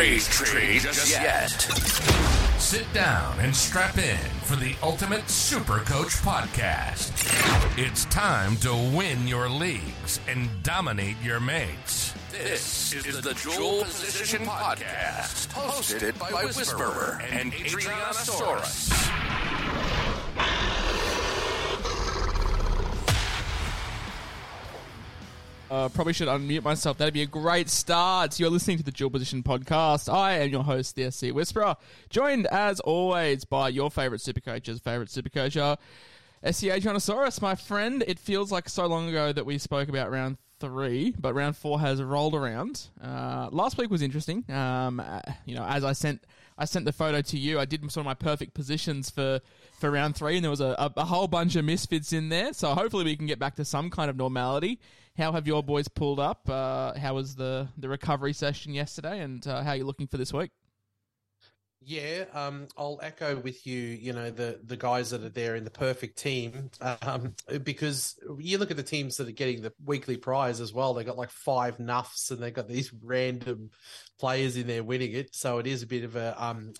Don't trade just yet. Sit down and strap in for the Ultimate Super Coach Podcast. It's time to win your leagues and dominate your mates. This is the Dual Position Podcast, hosted by Whisperer and Adrianasaurus. Uh, probably should unmute myself. That'd be a great start. You're listening to the Dual Position Podcast. I am your host, the SC Whisperer, joined as always by your favorite super coach's favorite super coach, uh, SC my friend. It feels like so long ago that we spoke about round three, but round four has rolled around. Uh, last week was interesting. Um, uh, you know, as I sent I sent the photo to you, I did sort of my perfect positions for, for round three, and there was a, a, a whole bunch of misfits in there. So hopefully we can get back to some kind of normality. How have your boys pulled up? Uh, how was the, the recovery session yesterday, and uh, how are you looking for this week? Yeah, um, I'll echo with you. You know the the guys that are there in the perfect team, um, because you look at the teams that are getting the weekly prize as well. They got like five nuffs, and they got these random players in there winning it. So it is a bit of a um,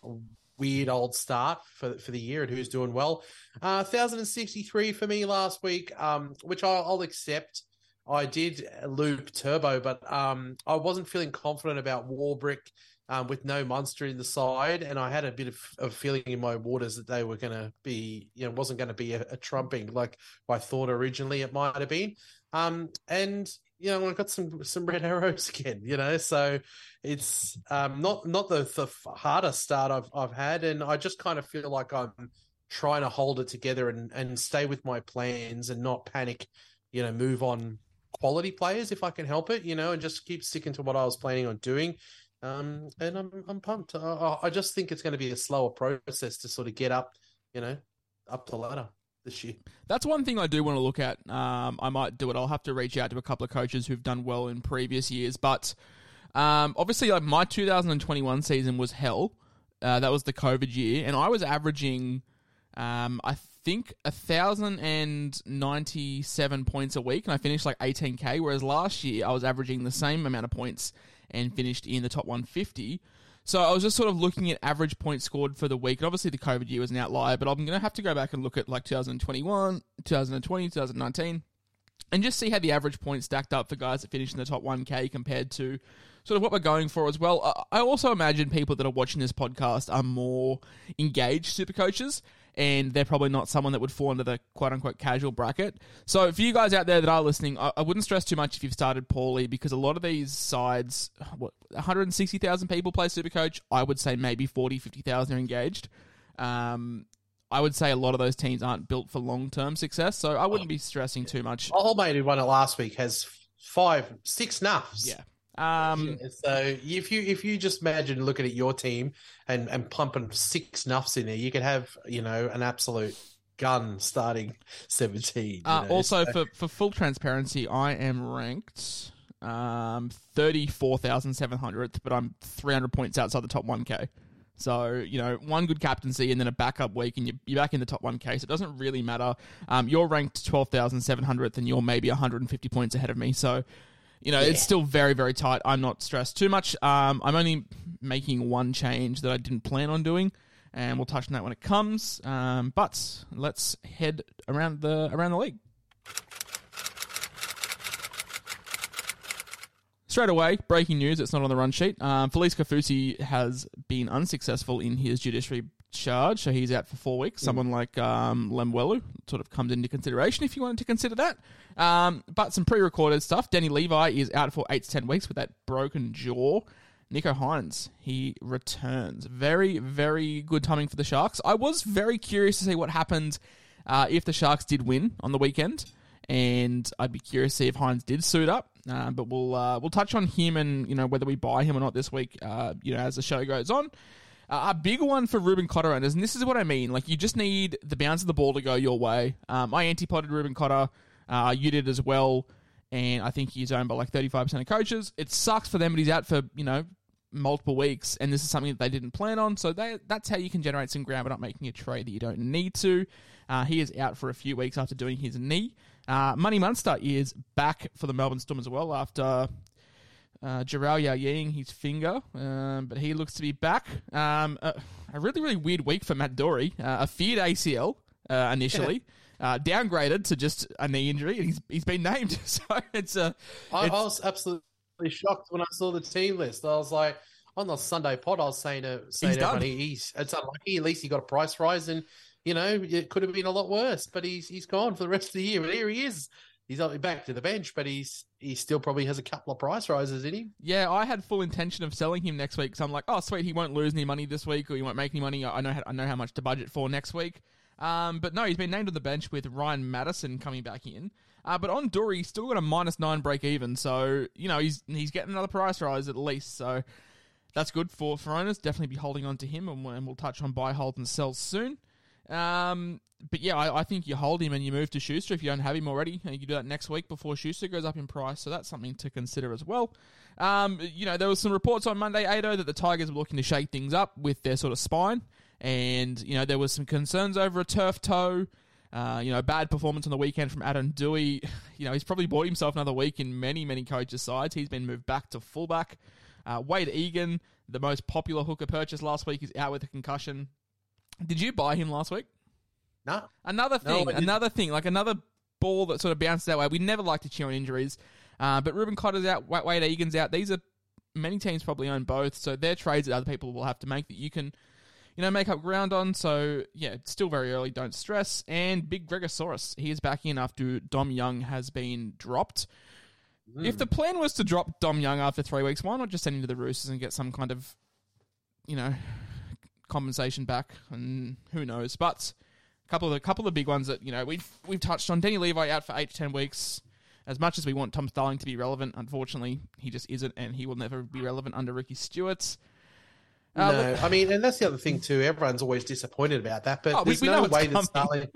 weird old start for for the year and who's doing well. Uh, thousand and sixty three for me last week, um, which I'll, I'll accept. I did loop turbo, but um, I wasn't feeling confident about Warbrick um, with no monster in the side, and I had a bit of, of feeling in my waters that they were going to be, you know, wasn't going to be a, a, trumping like I thought originally it might have been. Um, and you know, I got some some red arrows again, you know, so it's um, not not the the hardest start I've I've had, and I just kind of feel like I'm trying to hold it together and and stay with my plans and not panic, you know, move on quality players if I can help it, you know, and just keep sticking to what I was planning on doing. Um, and I'm I'm pumped. I, I just think it's going to be a slower process to sort of get up, you know, up the ladder this year. That's one thing I do want to look at. Um, I might do it. I'll have to reach out to a couple of coaches who've done well in previous years, but um, obviously, like my 2021 season was hell. Uh, that was the COVID year, and I was averaging, um, I think, a thousand and ninety-seven points a week, and I finished like 18k. Whereas last year, I was averaging the same amount of points and finished in the top 150. So I was just sort of looking at average points scored for the week. And obviously the COVID year was an outlier, but I'm going to have to go back and look at like 2021, 2020, 2019, and just see how the average points stacked up for guys that finished in the top 1K compared to sort of what we're going for as well. I also imagine people that are watching this podcast are more engaged super coaches and they're probably not someone that would fall into the quote unquote casual bracket. So for you guys out there that are listening, I, I wouldn't stress too much if you've started poorly because a lot of these sides, what, 160,000 people play Supercoach. I would say maybe 40, 50,000 are engaged. Um, I would say a lot of those teams aren't built for long term success, so I wouldn't be stressing too much. Old mate who won it last week has five, six nuffs. Yeah. Um, so if you if you just imagine looking at your team and and pumping six nuffs in there, you could have you know an absolute gun starting seventeen. Uh, know, also, so. for for full transparency, I am ranked um thirty four thousand seven hundredth, but I'm three hundred points outside the top one k. So, you know, one good captaincy and then a backup week and you're, you're back in the top 1K. So it doesn't really matter. Um, you're ranked 12,700th and you're maybe 150 points ahead of me. So you know, yeah. it's still very, very tight. I'm not stressed too much. Um, I'm only making one change that I didn't plan on doing, and we'll touch on that when it comes. Um, but let's head around the around the league. Straight away, breaking news. It's not on the run sheet. Um, Felise Kaufusi has been unsuccessful in his judiciary charge, so he's out for four weeks. Mm. Someone like um, Lemuelu sort of comes into consideration if you wanted to consider that. Um, but some pre-recorded stuff. Danny Levi is out for eight to ten weeks with that broken jaw. Nicho Hynes, he returns. Very, very good timing for the Sharks. I was very curious to see what happened uh, if the Sharks did win on the weekend. and I'd be curious to see if Hynes did suit up. Uh, but we'll uh, we'll touch on him and you know whether we buy him or not this week. Uh, you know as the show goes on. Uh, a big one for Reuben Cotter owners, and this is what I mean. Like you just need the bounce of the ball to go your way. Um, I anti-potted Reuben Cotter. Uh, you did as well, and I think he's owned by like thirty-five percent of coaches. It sucks for them, but he's out for you know multiple weeks, and this is something that they didn't plan on. So they, that's how you can generate some ground, not making a trade that you don't need to. Uh, he is out for a few weeks after doing his knee. Uh, Money Munster is back for the Melbourne Storm as well after uh, Jaral Ying his finger, um, but he looks to be back. Um, a, a, really, really weird week for Matt Doorey. Uh, a feared ACL uh, initially. Uh, downgraded to just a knee injury, and he's he's been named. So it's a. I, I was absolutely shocked when I saw the team list. I was like, on the Sunday pod, I was saying to saying he's, everybody, he's it's unlucky. At least he got a price rise, and you know it could have been a lot worse. But he's he's gone for the rest of the year. But here he is. He's back to the bench, but he's he still probably has a couple of price rises in him. Yeah, I had full intention of selling him next week. So I'm like, oh sweet, he won't lose any money this week, or he won't make any money. I know how, I know how much to budget for next week. Um, but no, he's been named on the bench with Ryan Matterson coming back in. Uh, but on Doorey, he's still got a minus nine break even, so you know he's he's getting another price rise at least. So that's good for for owners. Definitely be holding on to him, and, and we'll touch on buy, hold, and sell soon. Um, but yeah, I, I, think you hold him and you move to Schuster if you don't have him already. And you do that next week before Schuster goes up in price. So that's something to consider as well. Um, you know, there was some reports on Monday, Ado, that the Tigers were looking to shake things up with their sort of spine. And, you know, there was some concerns over a turf toe. Uh, you know, bad performance on the weekend from Adam Doueihi. You know, he's probably bought himself another week in many, many coaches' sides. He's been moved back to fullback. Uh, Wayde Egan, the most popular hooker purchase last week, is out with a concussion. Did you buy him last week? No. Another thing, no, another thing, like another ball that sort of bounces that way. We never like to cheer on injuries, uh, but Reuben Cotter's out, Wayde Egan's out. These are many teams probably own both, so they're trades that other people will have to make that you can you know, make up ground on. So, yeah, it's still very early. Don't stress. And Big Gregosaurus, he is back in after Dom Young has been dropped. Mm. If the plan was to drop Dom Young after three weeks, why not just send him to the Roosters and get some kind of, you know, compensation back? And who knows? But couple of the couple of big ones that you know we've we've touched on. Danny Levi out for eight to ten weeks. As much as we want Tom Starling to be relevant, unfortunately, he just isn't, and he will never be relevant under Ricky Stuart. Uh, no, I mean, and that's the other thing too. Everyone's always disappointed about that, but oh, there's we, we no way that Starling,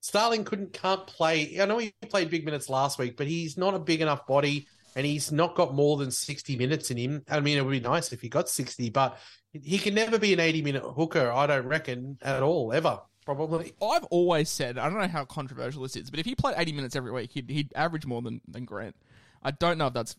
Starling couldn't can't play. I know he played big minutes last week, but he's not a big enough body, and he's not got more than sixty minutes in him. I mean, it would be nice if he got sixty, but he can never be an eighty-minute hooker. I don't reckon at all, ever. Probably. I've always said I don't know how controversial this is, but if he played eighty minutes every week, he'd, he'd average more than, than Grant. I don't know if that's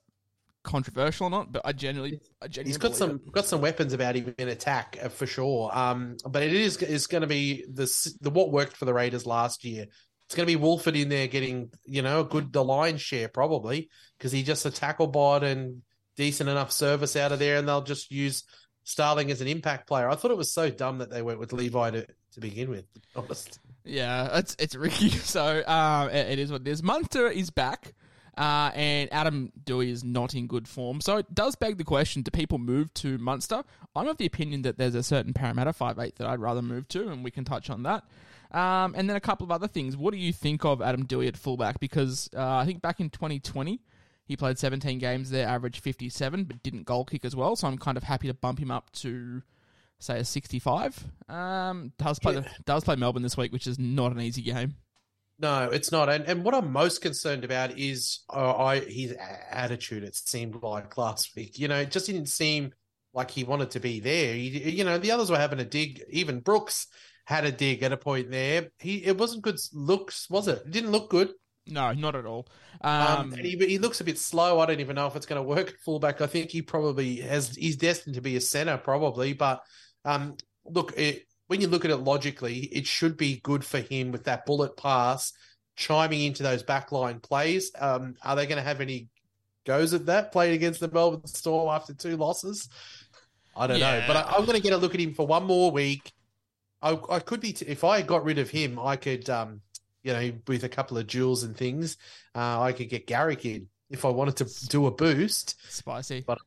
controversial or not, but I genuinely, I genuinely he's got some it. got some weapons about him in attack uh, for sure. Um, but it is is going to be the the what worked for the Raiders last year. It's going to be Woolford in there getting you know a good the line share probably because he just a tackle bot and decent enough service out of there, and they'll just use Starling as an impact player. I thought it was so dumb that they went with Levi to, to begin with. Honest. Yeah, it's it's Ricky. So um, it, it is what it is. Munster is back. Uh, and Adam Doueihi is not in good form. So it does beg the question do people move to Munster? I'm of the opinion that there's a certain Parramatta five eight that I'd rather move to, and we can touch on that. Um, and then a couple of other things. What do you think of Adam Doueihi at fullback? Because uh, I think back in 2020, he played 17 games there, averaged 57, but didn't goal kick as well. So I'm kind of happy to bump him up to, say, a 65. Um, does play yeah. the, does play Melbourne this week, which is not an easy game. No, it's not. And, and what I'm most concerned about is uh, I his attitude. It seemed like last week. You know, it just didn't seem like he wanted to be there. He, you know, the others were having a dig. Even Brooks had a dig at a point there. He it wasn't good looks, was it? It didn't look good. No, not at all. Um, um, and he, he looks a bit slow. I don't even know if it's going to work at fullback. I think he probably has. He's destined to be a center, probably. But um, look, it, when you look at it logically, it should be good for him with that bullet pass chiming into those backline plays. Um, are they going to have any goes at that playing against the Melbourne Storm after two losses? I don't yeah. know, but I, am going to get a look at him for one more week. I, I could be t- if I got rid of him, I could, um, you know, with a couple of jewels and things, uh, I could get Garrick in if I wanted to do a boost. Spicy, but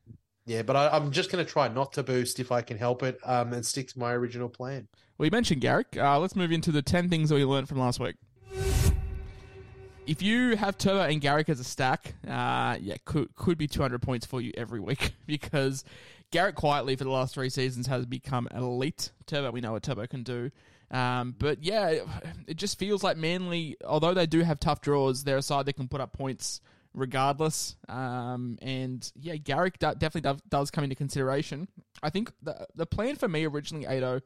yeah, but I, am just going to try not to boost if I can help it, um, and stick to my original plan. Well, you mentioned Garrick. Uh, let's move into the ten things that we learned from last week. if you have Turbo and Garrick as a stack, uh, yeah, could could be 200 points for you every week because Garrick quietly for the last three seasons has become elite. Turbo, we know what Turbo can do. Um, but yeah, it just feels like Manly, although they do have tough draws, they're a side that can put up points regardless. Um, and yeah, Garrick definitely does, does come into consideration. I think the the plan for me originally, Ado,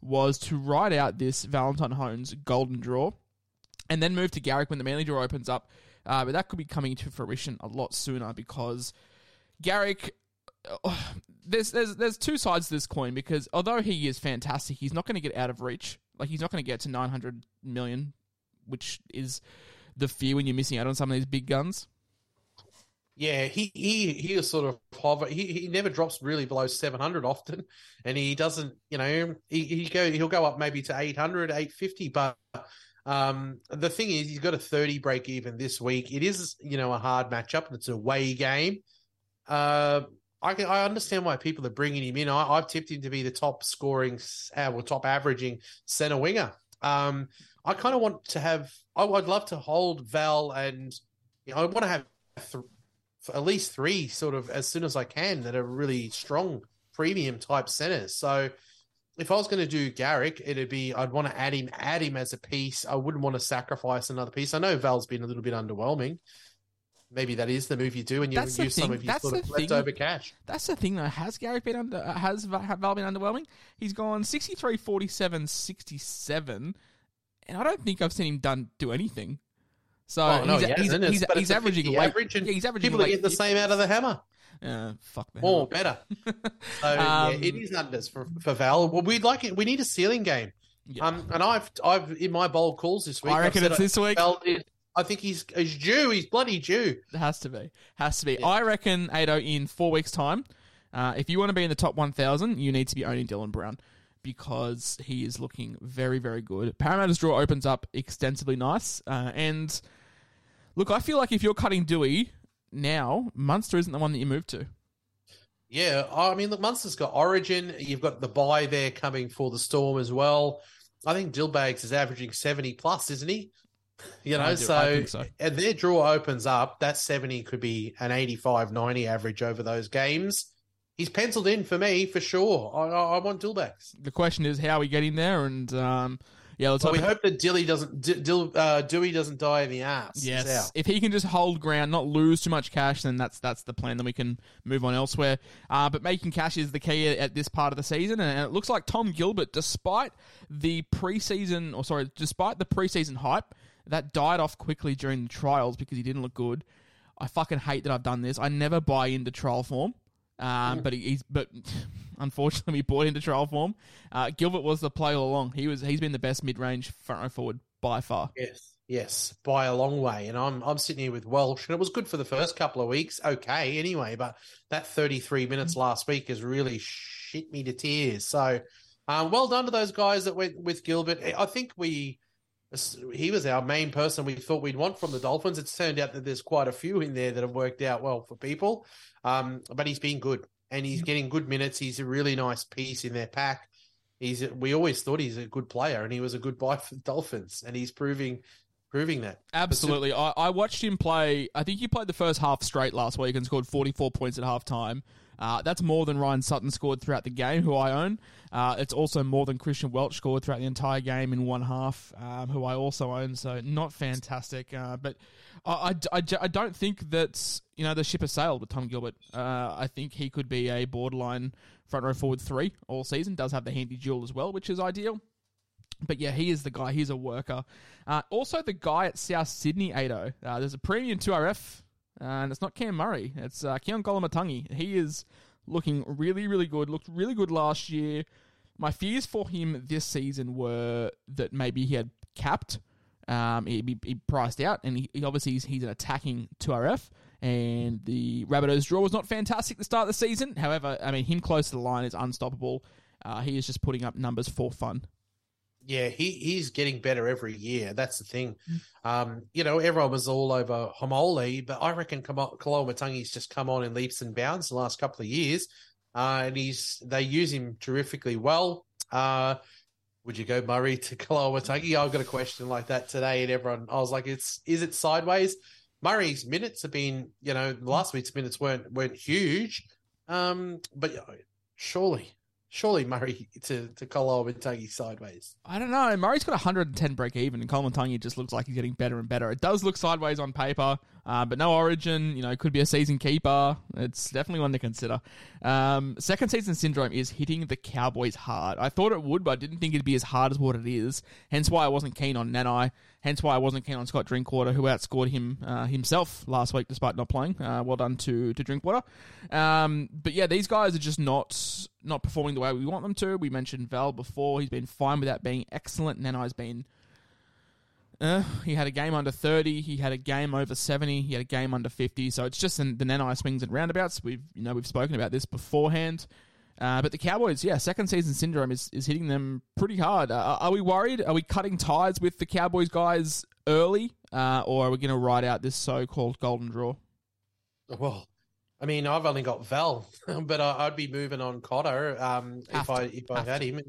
was to ride out this Valentine Holmes golden draw and then move to Garrick when the Manly draw opens up. Uh, but that could be coming to fruition a lot sooner because Garrick. Uh, there's there's there's two sides to this coin because although he is fantastic, he's not going to get out of reach. Like he's not going to get to 900 million, which is the fear when you're missing out on some of these big guns. Yeah, he he he is sort of hover. He he never drops really below seven hundred often, and he doesn't. You know, he he go he'll go up maybe to 800, 850, but um, the thing is, he's got a thirty break even this week. It is you know a hard matchup, and it's a away game. Uh, I can I understand why people are bringing him in. I, I've tipped him to be the top scoring, uh, well, top averaging center winger. Um, I kind of want to have. I would love to hold Val, and you know, I want to have. Th- at least three sort of as soon as I can that are really strong premium type centers. So if I was going to do Garrick, it'd be I'd want to add him, add him as a piece. I wouldn't want to sacrifice another piece. I know Val's been a little bit underwhelming. Maybe that is the move you do, and you use thing. some of your That's sort of leftover cash. That's the thing, though. Has Garrick been under? Uh, has Val been underwhelming? He's gone 63, 47, 67, and I don't think I've seen him done do anything. So oh, no, he's, he he's, he's, he's averaging late, average yeah, he's averaging people are getting the same out of the hammer. Yeah, fuck the More better. so um, yeah, it is unders for, for Val. Well, we'd like it. We need a ceiling game. Yeah. Um, and I've I've in my bold calls this week. I reckon it's this week. Val is, I think he's he's due. He's bloody due. It has to be. Has to be. Yeah. I reckon Ado in four weeks' time. Uh, if you want to be in the top one thousand, you need to be owning Dylan Brown because he is looking very very good. Parramatta's draw opens up extensively nice, uh, and Look, I feel like if you're cutting Dewey now, Munster isn't the one that you move to. Yeah, I mean, look, Munster's got Origin. You've got the buy there coming for the Storm as well. I think Dillbags is averaging seventy plus, isn't he? You know, so, so, and their draw opens up. That seventy could be an 85, 90 average over those games. He's penciled in for me for sure. I, I want Dillbags. The question is how we get in there, and um, yeah, let's well, hope we hope that Dilly doesn't D- uh, Dewey doesn't die in the ass. Yes, if he can just hold ground, not lose too much cash, then that's that's the plan. Then we can move on elsewhere. Uh, but making cash is the key at, this part of the season, and it looks like Tom Gilbert, despite the preseason, or sorry, despite the preseason hype, that died off quickly during the trials because he didn't look good. I fucking hate that I've done this. I never buy into trial form. Um. But he's but unfortunately we bought into trial form. Uh, Gilbert was the play all along. He was he's been the best mid range front row forward by far. Yes, yes, by a long way. And I'm I'm sitting here with Welch, and it was good for the first couple of weeks. Okay, anyway, but that 33 minutes mm. last week has really shit me to tears. So, um, well done to those guys that went with Gilbert. I think we he was our main person we thought we'd want from the Dolphins. It's turned out that there's quite a few in there that have worked out well for people. Um, but he's been good and he's getting good minutes. He's a really nice piece in their pack. He's we always thought he's a good player and he was a good buy for the Dolphins and he's proving proving that. Absolutely. I, I watched him play I think he played the first half straight last week and scored 44 points at half time. Uh, that's more than Ryan Sutton scored throughout the game, who I own. Uh, it's also more than Christian Welch scored throughout the entire game in one half, um, who I also own. So not fantastic, uh, but I, I, I, I, don't think that you know the ship has sailed with Tom Gilbert. Uh, I think he could be a borderline front row forward three all season. Does have the handy duel as well, which is ideal. But yeah, he is the guy. He's a worker. Uh, also, the guy at South Sydney, Ado. Uh, there's a premium 2RF and it's not Cam Murray. It's uh, Keaon Koloamatangi. He is looking really, really good. Looked really good last year. My fears for him this season were that maybe he had capped, um, he'd he priced out, and he, he obviously he's, he's, an attacking 2RF. And the Rabbitohs draw was not fantastic to start of the season. However, I mean, him close to the line is unstoppable. Uh, he is just putting up numbers for fun. Yeah, he, he's getting better every year. That's the thing. Mm. Um, you know, everyone was all over Homoli, but I reckon Koloamatangi's just come on in leaps and bounds the last couple of years. Uh, and he's they use him terrifically well. Uh, would you go Murray to Koloamatangi? I got a question like that today, and everyone, I was like, it's is it sideways? Murray's minutes have been, you know, last week's minutes weren't weren't huge, um, but surely surely Murray to to Koloamatangi sideways. I don't know. Murray's got 110 break even, and Koloamatangi just looks like he's getting better and better. It does look sideways on paper, uh, but no origin. You know, could be a season keeper. It's definitely one to consider. Um, second season syndrome is hitting the Cowboys hard. I thought it would, but I didn't think it'd be as hard as what it is. Hence why I wasn't keen on Nanai. Hence why I wasn't keen on Scott Drinkwater, who outscored him uh, himself last week despite not playing. Uh, well done to to Drinkwater. Um, but yeah, these guys are just not not performing the way we want them to. We mentioned Val before; he's been fine without being excellent. Nanai's been. Uh, he had a game under 30. He had a game over 70. He had a game under 50. So it's just in the Nanai swings and roundabouts. We've you know we've spoken about this beforehand. Uh, but the Cowboys, yeah, second season syndrome is, is hitting them pretty hard. Uh, are we worried? Are we cutting ties with the Cowboys guys early, uh, or are we going to ride out this so called golden draw? Well, I mean, I've only got Val, but I'd be moving on Cotter um, if I if I had him.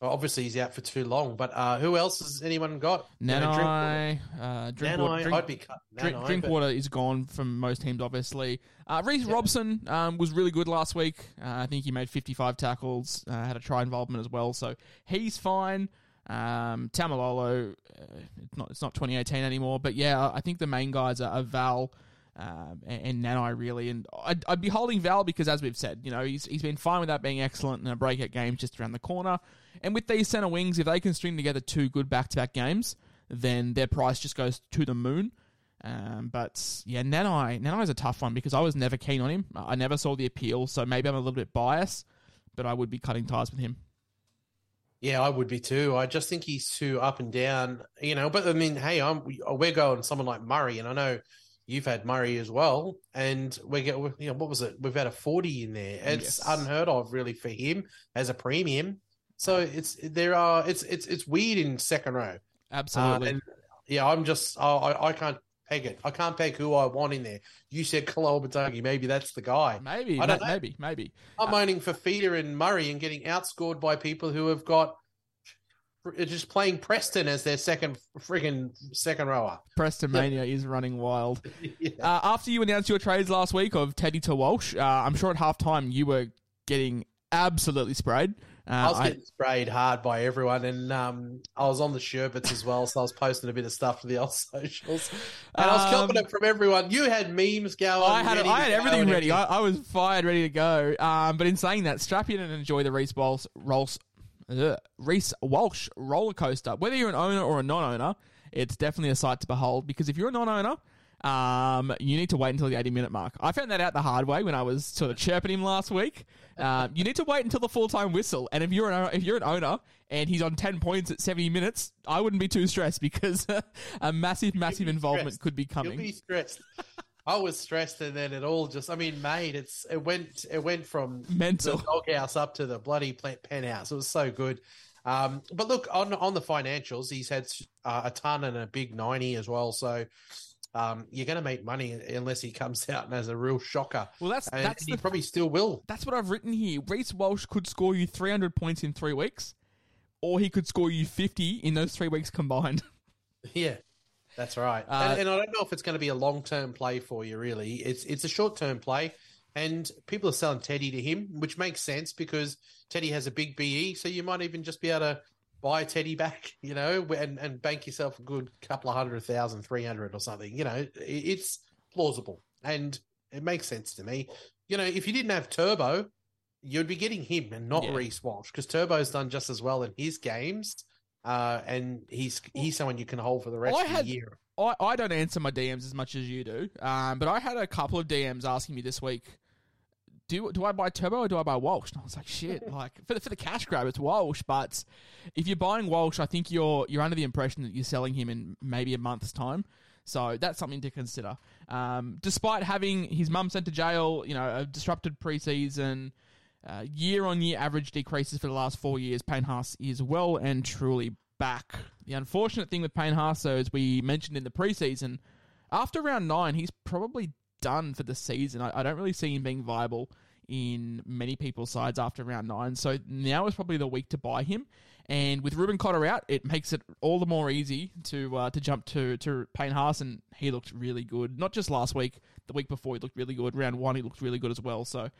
Well, obviously, he's out for too long. But uh, who else has anyone got? Nanai, uh, Drinkwater. Nanai, I'd be cut. Nanai, Drinkwater but... is gone from most teams, obviously. Uh, Reece yeah. Robson um, was really good last week. Uh, I think he made 55 tackles, uh, had a try involvement as well. So he's fine. Um, Taumalolo, uh, it's not it's not 2018 anymore. But yeah, I think the main guys are, are Val, um, and, and Nanai really, and I'd, I'd, be holding Val because, as we've said, you know he's he's been fine without being excellent in a breakout game just around the corner. And with these centre wings, if they can string together two good back to back games, then their price just goes to the moon. Um, but yeah, Nanai Nanai is a tough one because I was never keen on him. I never saw the appeal, so maybe I'm a little bit biased, but I would be cutting ties with him. Yeah, I would be too. I just think he's too up and down, you know. But I mean, hey, I'm we're going someone like Murray, and I know you've had Murray as well, and we get you know what was it? We've had a forty in there. It's yes. unheard of, really, for him as a premium. So it's there are it's it's it's weird in second row. Absolutely. Uh, and yeah, I'm just I I can't peg it. I can't peg who I want in there. You said Koloamatangi. Maybe that's the guy. Maybe. I don't know. Maybe. Maybe. I'm uh, owning Fifita and Murray and getting outscored by people who have got just playing Preston as their second frigging second rower. Preston Mania is running wild. yeah. uh, after you announced your trades last week of Teddy to Walsh, uh, I'm sure at halftime you were getting absolutely sprayed. Uh, I was getting I, sprayed hard by everyone, and um, I was on the sherbets as well, so I was posting a bit of stuff to the old socials, and um, I was copping it from everyone. You had memes going. I had I had everything ready. I, I, was fired, ready to go. Um, but in saying that, strap in and enjoy the Reece Walsh, Rolls, uh, Reece Walsh roller coaster. Whether you're an owner or a non-owner, it's definitely a sight to behold. Because if you're a non-owner, um, you need to wait until the 80 minute mark. I found that out the hard way when I was sort of chirping him last week. Um, you need to wait until the full time whistle. And if you're an if you're an owner and he's on 10 points at 70 minutes, I wouldn't be too stressed because a massive, massive involvement stressed. could be coming. You'll be stressed. I was stressed, and then it all just—I mean, mate, it's it went it went from mental the doghouse up to the bloody penthouse. It was so good. Um, but look on on the financials, he's had uh, a ton and a big ninety as well. So um, you're going to make money unless he comes out and has a real shocker. Well, that's and that's he the, probably still will. That's what I've written here. Reece Walsh could score you 300 points in three weeks, or he could score you 50 in those three weeks combined. Yeah, that's right. Uh, and, and, I don't know if it's going to be a long term play for you. Really, it's it's a short term play, and people are selling Teddy to him, which makes sense because Teddy has a big BE, so you might even just be able to buy Teddy back, you know, and, and bank yourself a good couple of hundred thousand, three hundred or something. You know, it's plausible and it makes sense to me. You know, if you didn't have Turbo, you'd be getting him and not yeah. Reece Walsh because Turbo's done just as well in his games. Uh, and he's he's someone you can hold for the rest I of had, the year. I, I don't answer my DMs as much as you do, um, but I had a couple of DMs asking me this week do do I buy Turbo or do I buy Walsh? And I was like, shit, like for the, for the cash grab, it's Walsh. But if you're buying Walsh, I think you're you're under the impression that you're selling him in maybe a month's time. So that's something to consider. Um, despite having his mum sent to jail, you know, a disrupted preseason, year on year average decreases for the last four years, Payne Haas is well and truly back. The unfortunate thing with Payne Haas, though, as we mentioned in the preseason, after round nine, he's probably done for the season. I, I don't really see him being viable in many people's sides after round nine. So now is probably the week to buy him. And with Reuben Cotter out, it makes it all the more easy to uh, to jump to to Payne Haas, and he looked really good. Not just last week, the week before he looked really good. Round one, he looked really good as well. So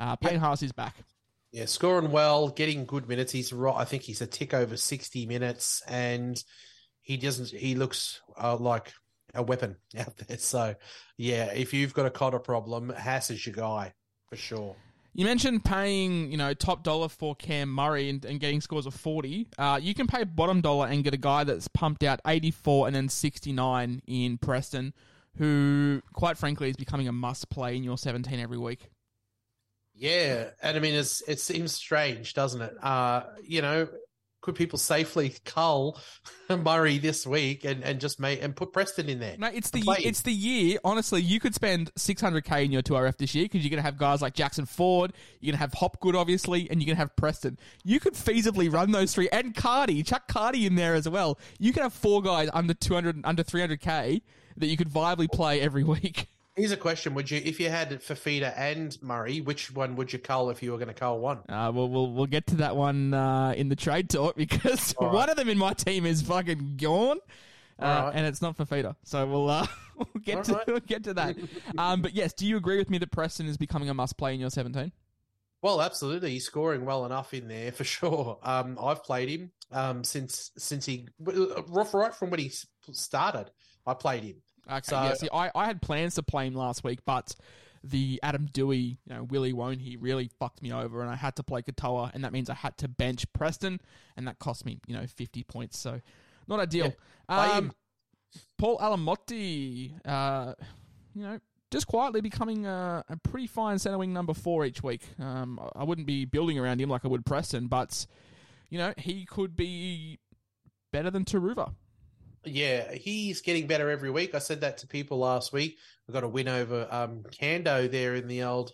uh, Payne yep. Haas is back. Yeah, scoring well, getting good minutes. He's right. I think he's a tick over sixty minutes, and he doesn't. He looks uh, like a weapon out there. So, yeah, if you've got a Cotter problem, Haas is your guy for sure. You mentioned paying, you know, top dollar for Cam Murray and, and getting scores of 40. Uh, you can pay bottom dollar and get a guy that's pumped out 84 and then 69 in Preston, who, quite frankly, is becoming a must play in your 17 every week. Yeah, and I mean, it's, it seems strange, doesn't it? Uh, you know, could people safely cull Murray this week and, and just make and put Preston in there? No, it's the year, it's the year. Honestly, you could spend six hundred k in your two RF this year because you're going to have guys like Jackson Ford, you're going to have Hopgood, obviously, and you're going to have Preston. You could feasibly run those three and Cardi, chuck Cardi in there as well. You could have four guys under two hundred, under three hundred k that you could viably play every week. Here's a question: Would you, if you had Fifita and Murray, which one would you cull if you were going to cull one? Uh, well, we'll we'll get to that one uh, in the trade talk because right. one of them in my team is fucking gone, uh, right. and it's not Fifita. So we'll uh, we'll get All to right. we'll get to that. um, but yes, do you agree with me that Preston is becoming a must play in your 17? Well, absolutely. He's scoring well enough in there for sure. Um, I've played him um, since since he right from when he started. I played him. Okay, so, yeah. See, I, I had plans to play him last week, but the Adam Doueihi, you know, Willie won't he really fucked me over, and I had to play Katoa, and that means I had to bench Preston, and that cost me, you know, fifty points. So not ideal. Yeah, um, Paul Alamoti, uh, you know, just quietly becoming a, a, pretty fine centre wing number four each week. Um, I wouldn't be building around him like I would Preston, but you know, he could be better than Turuva. Yeah, he's getting better every week. I said that to people last week. We got a win over um, Kando there in the old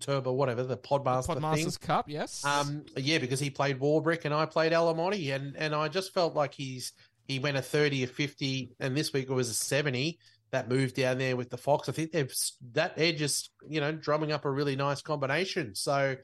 Turbo, whatever the Podmaster the Podmasters thing. Cup. Yes. Um, yeah, because he played Warbrick and I played Alamoti, and and I just felt like he's he went a thirty or fifty, and this week it was a seventy. That move down there with the Fox, I think they've that edge is you know drumming up a really nice combination. So,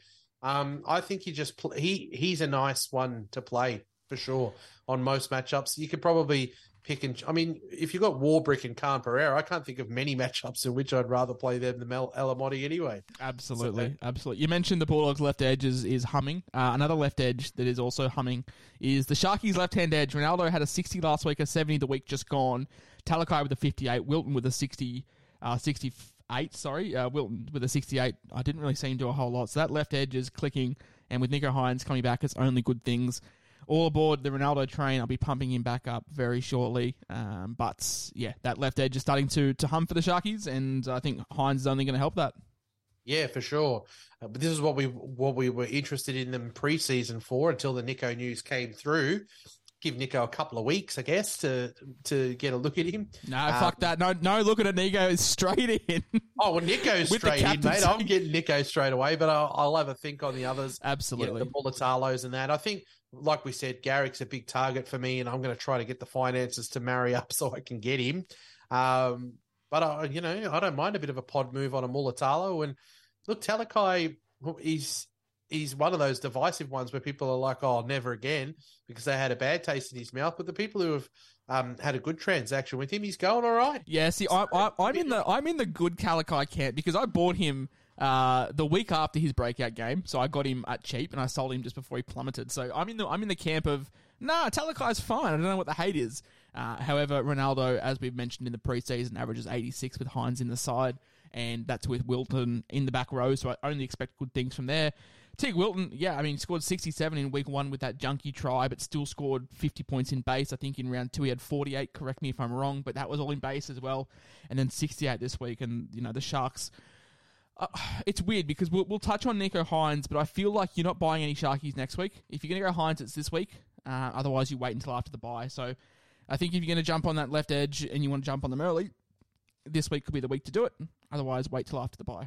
um, I think he just he he's a nice one to play for sure on most matchups. You could probably pick and I mean, if you've got Warbrick and Khan Pereira, I can't think of many matchups in which I'd rather play them than Mel Alamoti anyway. Absolutely, so, absolutely. You mentioned the Bulldogs left edge is, is humming. Uh, another left edge that is also humming is the Sharkies left hand edge. Ronaldo had a 60 last week, a 70 the week just gone. Talakai with a 58, Wilton with a 60, uh, 68, sorry, uh, Wilton with a 68. I didn't really see him do a whole lot. So that left edge is clicking, and with Nicho Hynes coming back, it's only good things all aboard the Ronaldo train. I'll be pumping him back up very shortly. Um, but yeah, that left edge is starting to to hum for the Sharkies, and I think Hynes is only going to help that. Yeah, for sure. Uh, but this is what we what we were interested in them preseason for until the Nicho news came through. Give Nicho a couple of weeks, I guess, to to get a look at him. No, um, fuck that. No, no, look at Nicho straight in. Oh, well, Nicho's straight in, mate. I'm getting Nicho straight away, but I'll, I'll have a think on the others. Absolutely, the Mulitalos and that. I think like we said, Garrick's a big target for me, and I'm going to try to get the finances to marry up so I can get him. Um, but I, you know, I don't mind a bit of a pod move on a Mulitalo. And look, Talakai, he's he's one of those divisive ones where people are like, "Oh, never again," because they had a bad taste in his mouth. But the people who have um, had a good transaction with him, he's going all right. Yeah, see, I, am in the I'm in the good Talakai camp because I bought him uh, the week after his breakout game, so I got him at cheap and I sold him just before he plummeted. So I'm in the I'm in the camp of nah, Talakai's fine. I don't know what the hate is. Uh, however, Ronaldo, as we've mentioned in the preseason, averages 86 with Hynes in the side, and that's with Wilton in the back row. So I only expect good things from there. Teig Wilton, yeah, I mean, scored 67 in week one with that junkie try, but still scored 50 points in base. I think in round two he had 48. Correct me if I'm wrong, but that was all in base as well. And then 68 this week, and you know the Sharks uh, it's weird because we'll, we'll touch on Nicho Hynes, but I feel like you're not buying any Sharkies next week. If you're going to go Hynes, it's this week. Uh, otherwise, you wait until after the buy. So I think if you're going to jump on that left edge and you want to jump on them early, this week could be the week to do it. Otherwise, wait till after the buy.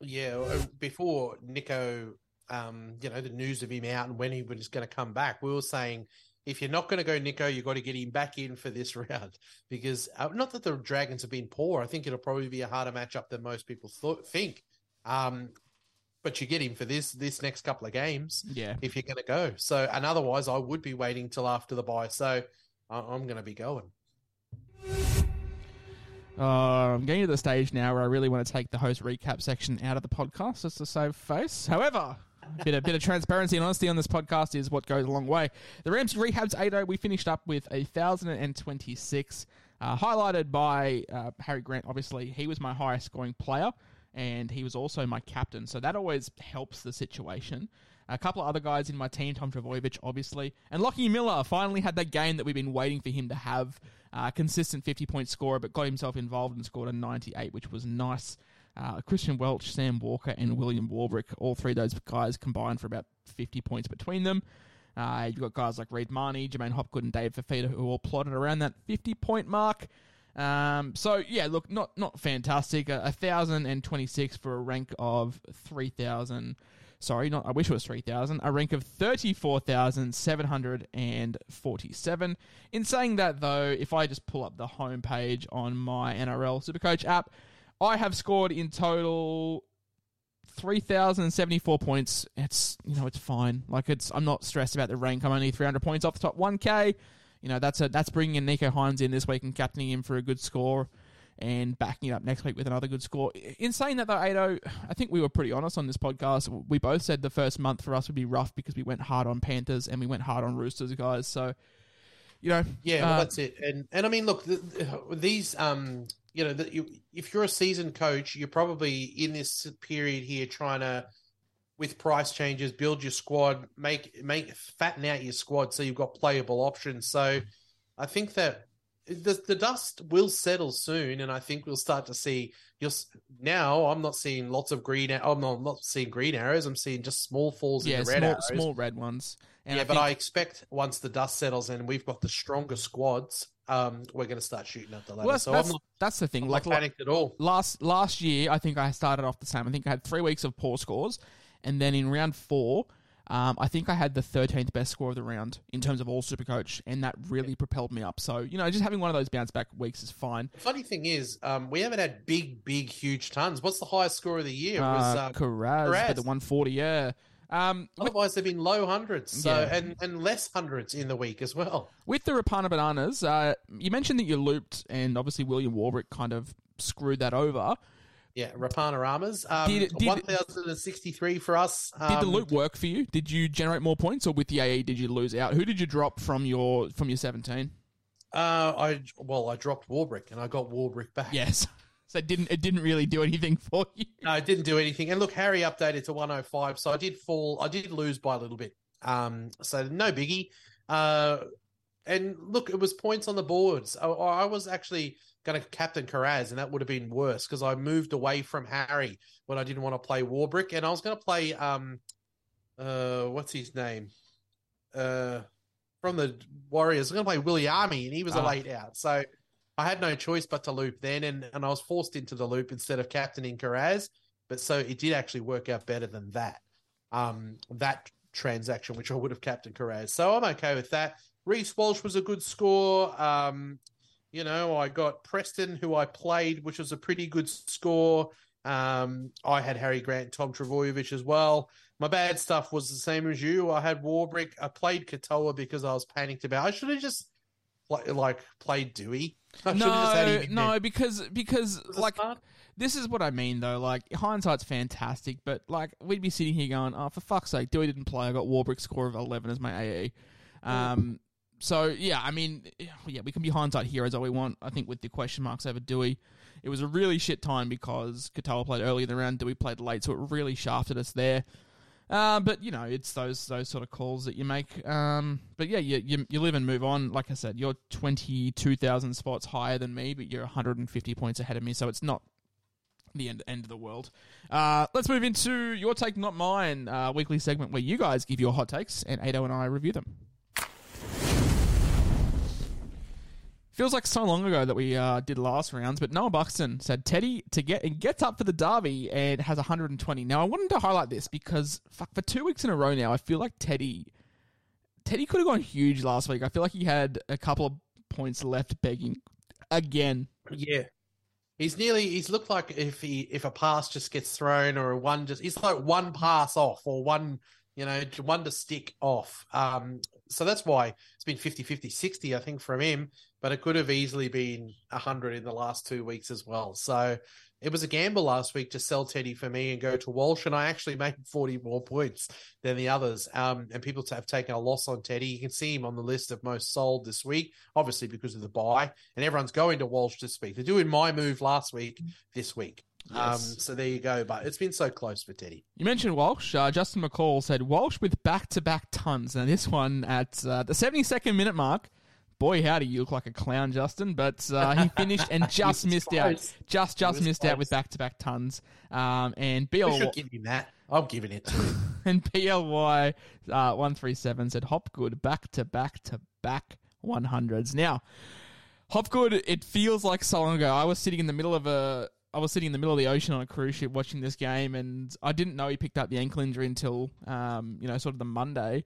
Yeah, uh, before Nicho, um, you know, the news of him out and when he was going to come back, we were saying if you're not going to go Nicho, you've got to get him back in for this round because uh, not that the Dragons have been poor. I think it'll probably be a harder matchup than most people th- think. Um, but you get him for this this next couple of games Yeah. if you're going to go. So, and otherwise, I would be waiting till after the buy. So, I- I'm going to be going. Uh, I'm getting to the stage now where I really want to take the host recap section out of the podcast just to save face. However, bit, a bit of transparency and honesty on this podcast is what goes a long way. The Rams rehabs 8 We finished up with a 1,026, uh, highlighted by uh, Harry Grant. Obviously, he was my highest scoring player, and he was also my captain. So that always helps the situation. A couple of other guys in my team, Tom Trbojevic, obviously, and Lockie Miller finally had that game that we've been waiting for him to have. Uh, consistent 50 point scorer, but got himself involved and scored a 98, which was nice. Uh, Christian Welch, Sam Walker, and William Warbrick, all three of those guys combined for about 50 points between them. Uh, you've got guys like Reed Mahoney, J'maine Hopgood, and Dave Fifita who all plotted around that 50 point mark. Um, so yeah, look, not not fantastic. A, a thousand and twenty six for a rank of three thousand. Sorry, not. I wish it was three thousand. A rank of thirty four thousand seven hundred and forty seven. In saying that, though, if I just pull up the homepage on my NRL Supercoach app, I have scored in total three thousand seventy four points. It's you know it's fine. Like it's I'm not stressed about the rank. I'm only three hundred points off the top one k. You know that's a that's bringing in Nicho Hynes in this week and captaining him for a good score, and backing it up next week with another good score. In saying that though, Ado, I think we were pretty honest on this podcast. We both said the first month for us would be rough because we went hard on Panthers and we went hard on Roosters guys. So you know, Yeah, well, uh, that's it. And and I mean, look, the, the- these um, you know, that you if you're a seasoned coach, you're probably in this period here trying to, with price changes, build your squad, make make fatten out your squad so you've got playable options. So, I think that the the dust will settle soon, and I think we'll start to see. You'll s- now. I'm not seeing lots of green. I'm not, I'm not seeing green arrows. I'm seeing just small falls yeah, the red small arrows small red ones. And yeah, I but think- I expect once the dust settles and we've got the stronger squads, um, we're going to start shooting at the ladder. well, that's, so that's, I'm not, that's the thing. I'm like not panicked at all. last last year, I think I started off the same. I think I had three weeks of poor scores, and then in round four, um, I think I had the thirteenth best score of the round in terms of all Supercoach, and that really propelled me up. So you know, just having one of those bounce back weeks is fine. The funny thing is, um, we haven't had big, big, huge tons. What's the highest score of the year? It was Uh, um, Karaz, Karaz. for the one forty, yeah. Um, otherwise they've been low hundreds, so Yeah. and and less hundreds in the week as well. with the Rapana bananas, uh, you mentioned that you looped, and obviously William Warbrick kind of screwed that over. Yeah, Rapanoramas. Um, Did did- one thousand and sixty-three for us. Did the Um, loop work for you? Did you generate more points, or with the AE did you lose out? Who did you drop from your from your seventeen? Uh, I well, I dropped Warbrick and I got Warbrick back. Yes. So it didn't it didn't really do anything for you. No, it didn't do anything. And look, Harry updated to 105, so I did fall. I did lose by a little bit. Um, so no biggie. Uh, and look, it was points on the boards. I, I was actually going to captain Karaz, and that would have been worse because I moved away from Harry when I didn't want to play Warbrick, and I was going to play um, uh, what's his name? Uh, from the Warriors. I was going to play Willie Army, and he was a Ah. late out. So I had no choice but to loop then, and, and I was forced into the loop instead of captaining Karaz. But so it did actually work out better than that. Um, that transaction, which I would have captained Karaz. So I'm okay with that. Reece Walsh was a good score. Um, you know, I got Preston, who I played, which was a pretty good score. Um, I had Harry Grant, Tom Trbojevic as well. My bad stuff was the same as you. I had Warbrick. I played Katoa because I was panicked about. I should have just like, like played Dewey. I should just had No, him no, because because like this is what I mean though. Like hindsight's fantastic, but like we'd be sitting here going, "Oh, for fuck's sake, Dewey didn't play. I got Warbrick score of eleven as my AE." Um, so yeah, I mean, yeah, we can be hindsight heroes all we want. I think with the question marks over Dewey, it was a really shit time because Katoa played early in the round, Dewey played late, so it really shafted us there. Uh, but you know, it's those those sort of calls that you make. Um, but yeah, you, you you live and move on. Like I said, you're twenty two thousand spots higher than me, but you're one hundred and fifty points ahead of me. So it's not the end end of the world. Uh, let's move into your take, not mine. Uh, weekly segment where you guys give your hot takes and Ado and I review them. Feels like so long ago that we uh, did last rounds, but Noah Buxton said Teddy to get and gets up for the derby and has 120. Now I wanted to highlight this because fuck for two weeks in a row now, I feel like Teddy Teddy could have gone huge last week. I feel like he had a couple of points left begging again. Yeah. He's nearly. He's looked like if he if a pass just gets thrown or a one just. He's like one pass off or one you know, one to stick off. Um, so that's why it's been 50 50 60, I think, from him, but it could have easily been 100 in the last two weeks as well. So it was a gamble last week to sell Teddy for me and go to Walsh, and I actually made 40 more points than the others. Um, and people have taken a loss on Teddy. You can see him on the list of most sold this week, obviously because of the buy, and everyone's going to Walsh this week. They're doing my move last week, this week. Um, yes. Um, so there you go. But it's been so close for Teddy. You mentioned Walsh. Uh, Justin McCall said Walsh with back to back tons. Now, this one at uh, the 72nd minute mark. Boy, howdy, you look like a clown, Justin. But uh, he finished and just missed close. out. Just just missed close. out with back to back tons. Um, and BL. Should give him that. I'm giving it to him. and PLY uh, 137 said Hopgood back to back to back 100s. Now, Hopgood, it feels like so long ago. I was sitting in the middle of a I was sitting in the middle of the ocean on a cruise ship watching this game, and I didn't know he picked up the ankle injury until, um, you know, sort of the Monday.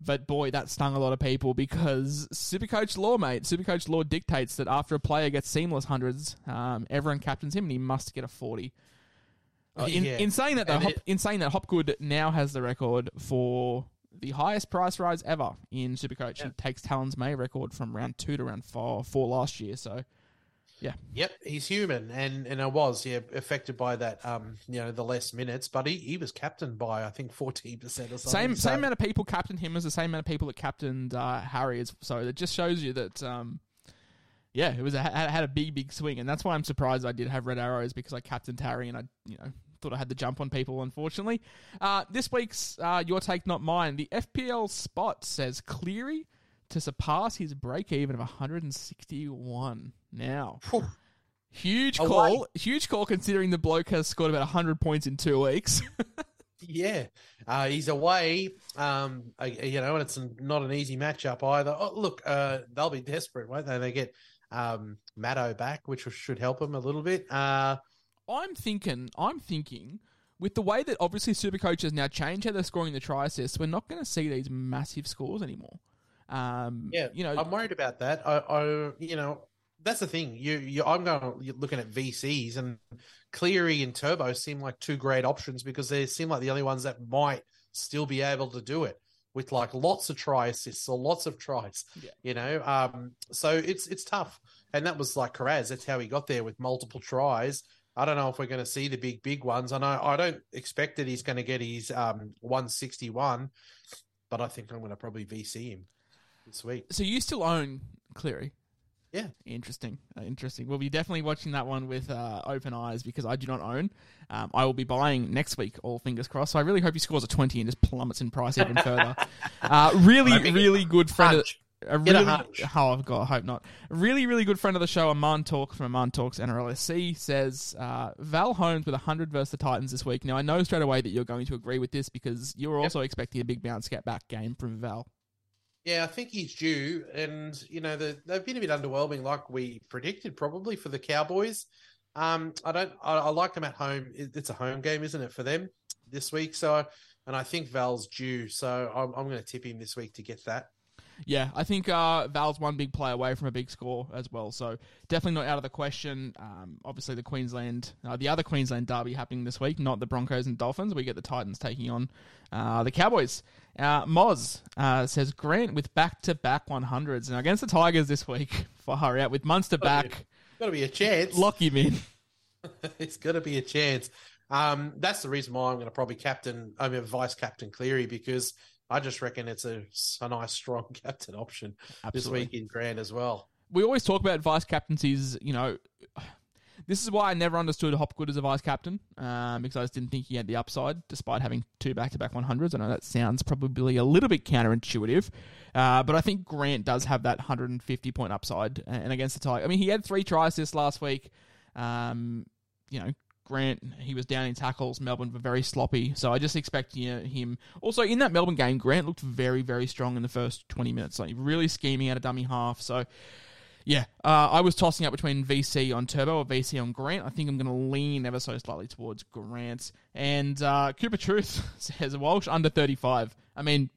But boy, that stung a lot of people because Supercoach law, mate. Supercoach law dictates that after a player gets seamless hundreds, um, everyone captains him, and he must get a forty. Uh, in, yeah. in, saying that, though, Hop, it, in saying that, Hopgood now has the record for the highest price rise ever in Supercoach. Yeah. He takes Talon's May record from round two to round four, four last year. So yeah. Yep, he's human, and and I was yeah affected by that. Um, you know, the less minutes, but he, he was captained by I think fourteen percent or something. Same so. same amount of people captained him as the same amount of people that captained uh, Harry. So it just shows you that. Um, yeah, it was a, had a big big swing, and that's why I'm surprised I did have red arrows because I captained Harry, and I you know thought I had the jump on people. Unfortunately, uh, this week's uh, your take, not mine. The FPL spot says Cleary to surpass his break even of 161. Now, huge call, huge call considering the bloke has scored about 100 points in two weeks. yeah, uh, he's away. Um, you know, and it's not an easy matchup either. Oh, look, uh, they'll be desperate, won't they? They get um, Matto back, which should help them a little bit. Uh, I'm thinking, I'm thinking with the way that obviously Supercoach has now changed how they're scoring the try assists, we're not going to see these massive scores anymore. Um, yeah, you know, I'm worried about that. I, I you know, that's the thing. You, you, I'm going you're looking at VCs and Cleary and Turbo seem like two great options because they seem like the only ones that might still be able to do it with like lots of try assists or lots of tries. Yeah. You know, um, so it's it's tough. And that was like Kiraz. That's how he got there with multiple tries. I don't know if we're going to see the big big ones. I know I don't expect that he's going to get his um, 161, but I think I'm going to probably VC him. Sweet. So you still own Cleary? Yeah. Interesting. Uh, interesting. We'll be definitely watching that one with uh, open eyes because I do not own. Um, I will be buying next week, all fingers crossed. So I really hope he scores a 20 and just plummets in price even further. Uh, really, really good friend of. A really, oh, I've got. I hope not. A really, really good friend of the show, Aman Talk from Aman Talks NRLSC, says uh, Val Holmes with 100 versus the Titans this week. Now, I know straight away that you're going to agree with this because you're also yep. expecting a big bounce get back game from Val. Yeah, I think he's due, and you know the, they've been a bit underwhelming, like we predicted, probably for the Cowboys. Um, I don't, I, I like them at home. It's a home game, isn't it, for them this week? So, and I think Val's due, so I'm, I'm going to tip him this week to get that. Yeah, I think uh, Val's one big play away from a big score as well, so definitely not out of the question. Um, obviously, the Queensland, uh, the other Queensland derby happening this week, not the Broncos and Dolphins. We get the Titans taking on uh, the Cowboys. Uh, Moz uh, says Grant with back to back 100s. Now, against the Tigers this week, far out with Munster back. Got to be a chance. Lock him in. it's got to be a chance. Um, that's the reason why I'm going to probably captain, I mean, vice captain Cleary because I just reckon it's a, a nice, strong captain option Absolutely. this week in Grant as well. We always talk about vice captaincies. You know, this is why I never understood Hopgood as a vice captain um, because I just didn't think he had the upside, despite having two back-to-back 100s. I know that sounds probably a little bit counterintuitive, uh, but I think Grant does have that 150 point upside. And against the Tigers, I mean, he had three tries this last week. Um, you know, Grant, he was down in tackles. Melbourne were very sloppy. So I just expect you know, him. Also, in that Melbourne game, Grant looked very, very strong in the first 20 minutes. Like, really scheming out a dummy half. So, yeah, uh, I was tossing up between VC on Turbo or VC on Grant. I think I'm going to lean ever so slightly towards Grant. And uh, Cooper Truth says Walsh under 35. I mean,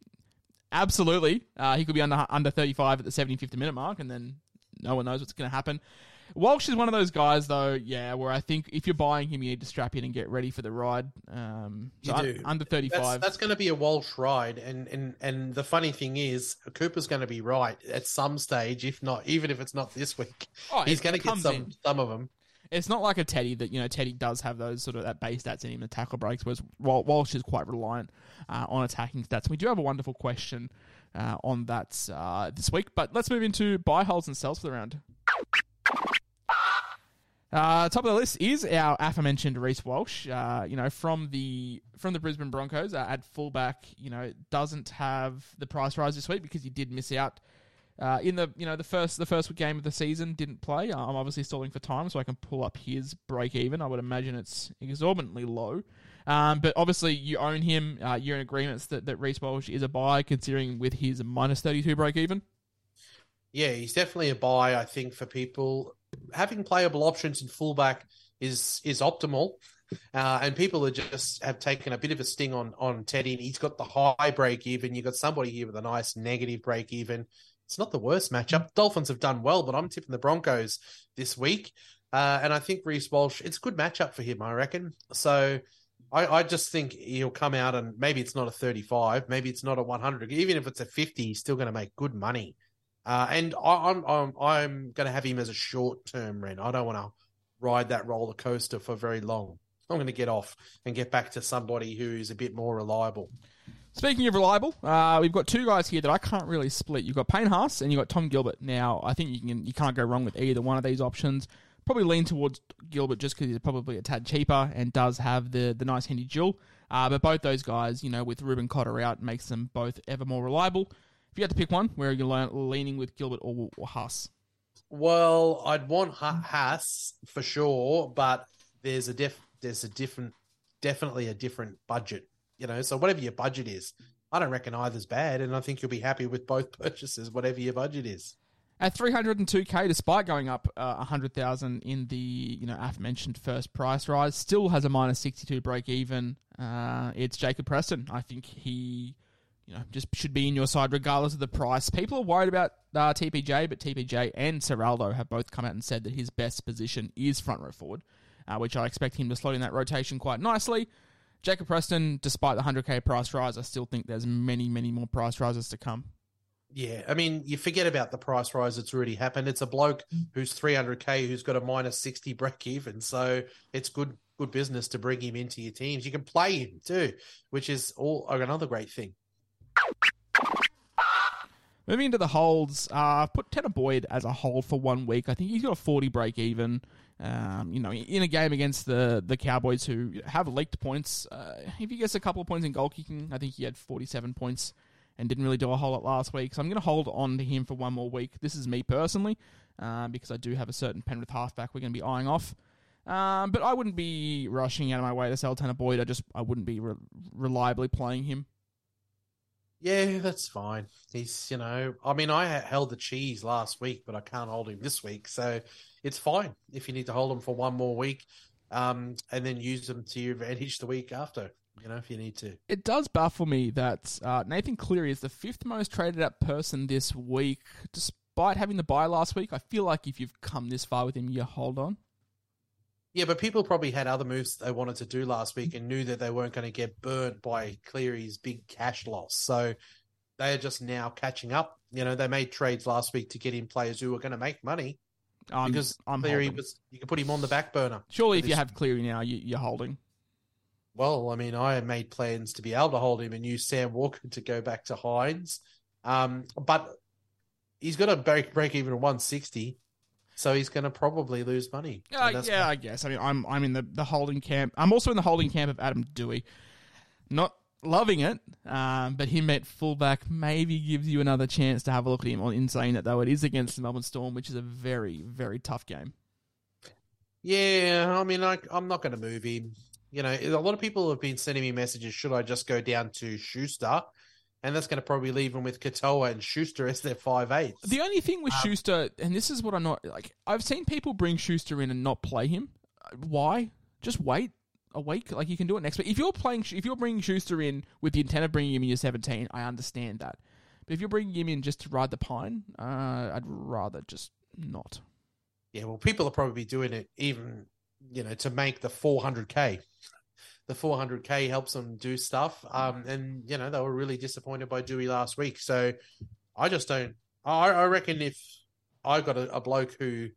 absolutely. Uh, he could be under, under 35 at the 75th minute mark, and then no one knows what's going to happen. Walsh is one of those guys, though. Yeah, where I think if you're buying him, you need to strap in and get ready for the ride. Um, You so un- do. under thirty-five. that's going to be a Walsh ride, and and and the funny thing is, Cooper's going to be right at some stage, if not, even if it's not this week. Oh, He's going to get some in. some of them. It's not like a Teddy that you know. Teddy does have those sort of that base stats in him, the tackle breaks. Whereas Walsh is quite reliant uh, on attacking stats. We do have a wonderful question uh, on that uh, this week, but let's move into buy holds and sells for the round. Uh, top of the list is our aforementioned Reece Walsh. Uh, you know, from the from the Brisbane Broncos uh, at fullback. You know, doesn't have the price rise this week because he did miss out uh, in the you know the first the first game of the season. Didn't play. I'm obviously stalling for time, so I can pull up his break even. I would imagine it's exorbitantly low. Um, but obviously, you own him. Uh, you're in agreements that, that Reece Walsh is a buy, considering with his minus 32 break even. Yeah, he's definitely a buy. I think for people having playable options in fullback is is optimal. Uh, and people are just have taken a bit of a sting on on Teddy. And he's got the high break even. You've got somebody here with a nice negative break even. It's not the worst matchup. Dolphins have done well, but I'm tipping the Broncos this week. Uh, and I think Reece Walsh, it's a good matchup for him, I reckon. So I, I just think he'll come out and maybe it's not a 35, maybe it's not a 100. Even if it's a 50, he's still going to make good money. Uh, and I, I'm I'm I'm going to have him as a short term rent. I don't want to ride that roller coaster for very long. I'm going to get off and get back to somebody who's a bit more reliable. Speaking of reliable, uh, we've got two guys here that I can't really split. You've got Payne Haas and you've got Tom Gilbert. Now, I think you can you can't go wrong with either one of these options. Probably lean towards Gilbert just because he's probably a tad cheaper and does have the the nice handy jewel. Uh, but both those guys, you know, with Reuben Cotter out, makes them both ever more reliable. If you had to pick one, where are you le- leaning with Gilbert or, or Haas? Well, I'd want Ha- Haas for sure, but there's a def there's a different definitely a different budget. You know, so whatever your budget is, I don't reckon either's bad, and I think you'll be happy with both purchases, whatever your budget is. At 302k, despite going up uh, 100,000 in the you know aforementioned first price rise, still has a minus 62 break even. Uh, it's Jacob Preston. I think he, you know, just should be in your side regardless of the price. People are worried about uh, TPJ, but TPJ and Ciraldo have both come out and said that his best position is front row forward, uh, which I expect him to slot in that rotation quite nicely. Jacob Preston, despite the 100k price rise, I still think there's many, many more price rises to come. Yeah, I mean, you forget about the price rise that's already happened. It's a bloke who's 300k who's got a minus 60 break even, so it's good good business to bring him into your teams. You can play him too, which is all another great thing. Moving into the holds, uh, I've put Tanner Boyd as a hold for one week. I think he's got a 40 break even. Um, you know, in a game against the the Cowboys who have leaked points, uh, if he gets a couple of points in goal kicking, I think he had 47 points and didn't really do a whole lot last week. So I'm going to hold on to him for one more week. This is me personally, uh, because I do have a certain Penrith halfback we're going to be eyeing off. Um, but I wouldn't be rushing out of my way to sell Tanner Boyd. I just I wouldn't be re- reliably playing him. Yeah, that's fine. He's, you know, I mean, I held the cheese last week, but I can't hold him this week, so it's fine if you need to hold him for one more week, um, and then use them to your advantage the week after. You know, if you need to. it does baffle me that uh, Nathan Cleary is the fifth most traded up person this week, despite having the buy last week. I feel like if you've come this far with him, you hold on. Yeah, but people probably had other moves they wanted to do last week and knew that they weren't going to get burnt by Cleary's big cash loss. So they are just now catching up. You know, they made trades last week to get in players who were going to make money I'm, because I'm Cleary holding. was. You can put him on the back burner. Surely, if you have Cleary now, you, you're holding. Well, I mean, I made plans to be able to hold him and use Sam Walker to go back to Hynes, um, but he's got a break break even one sixty, so he's going to probably lose money. Yeah, And yeah, I guess. I mean, I'm I'm in the, the holding camp. I'm also in the holding camp of Adam Doueihi. Not loving it, um, but him at fullback maybe gives you another chance to have a look at him. On in saying that though, it is against the Melbourne Storm, which is a very very tough game. Yeah, I mean, I, I'm not going to move him. You know, a lot of people have been sending me messages. Should I just go down to Schuster? And that's going to probably leave him with Katoa and Schuster as their five eights. The only thing with Schuster, and this is what I'm not like, I've seen people bring Schuster in and not play him. Why? Just wait a week. Like you can do it next week. If you're playing, if you're bringing Schuster in with the intent of bringing him in year 17, I understand that. But if you're bringing him in just to ride the pine, uh, I'd rather just not. Yeah, well, people are probably doing it even, you know, to make the 400k. The 400k helps them do stuff. Um, and you know they were really disappointed by Doueihi last week. So I just don't. I, I reckon if I got a, a bloke who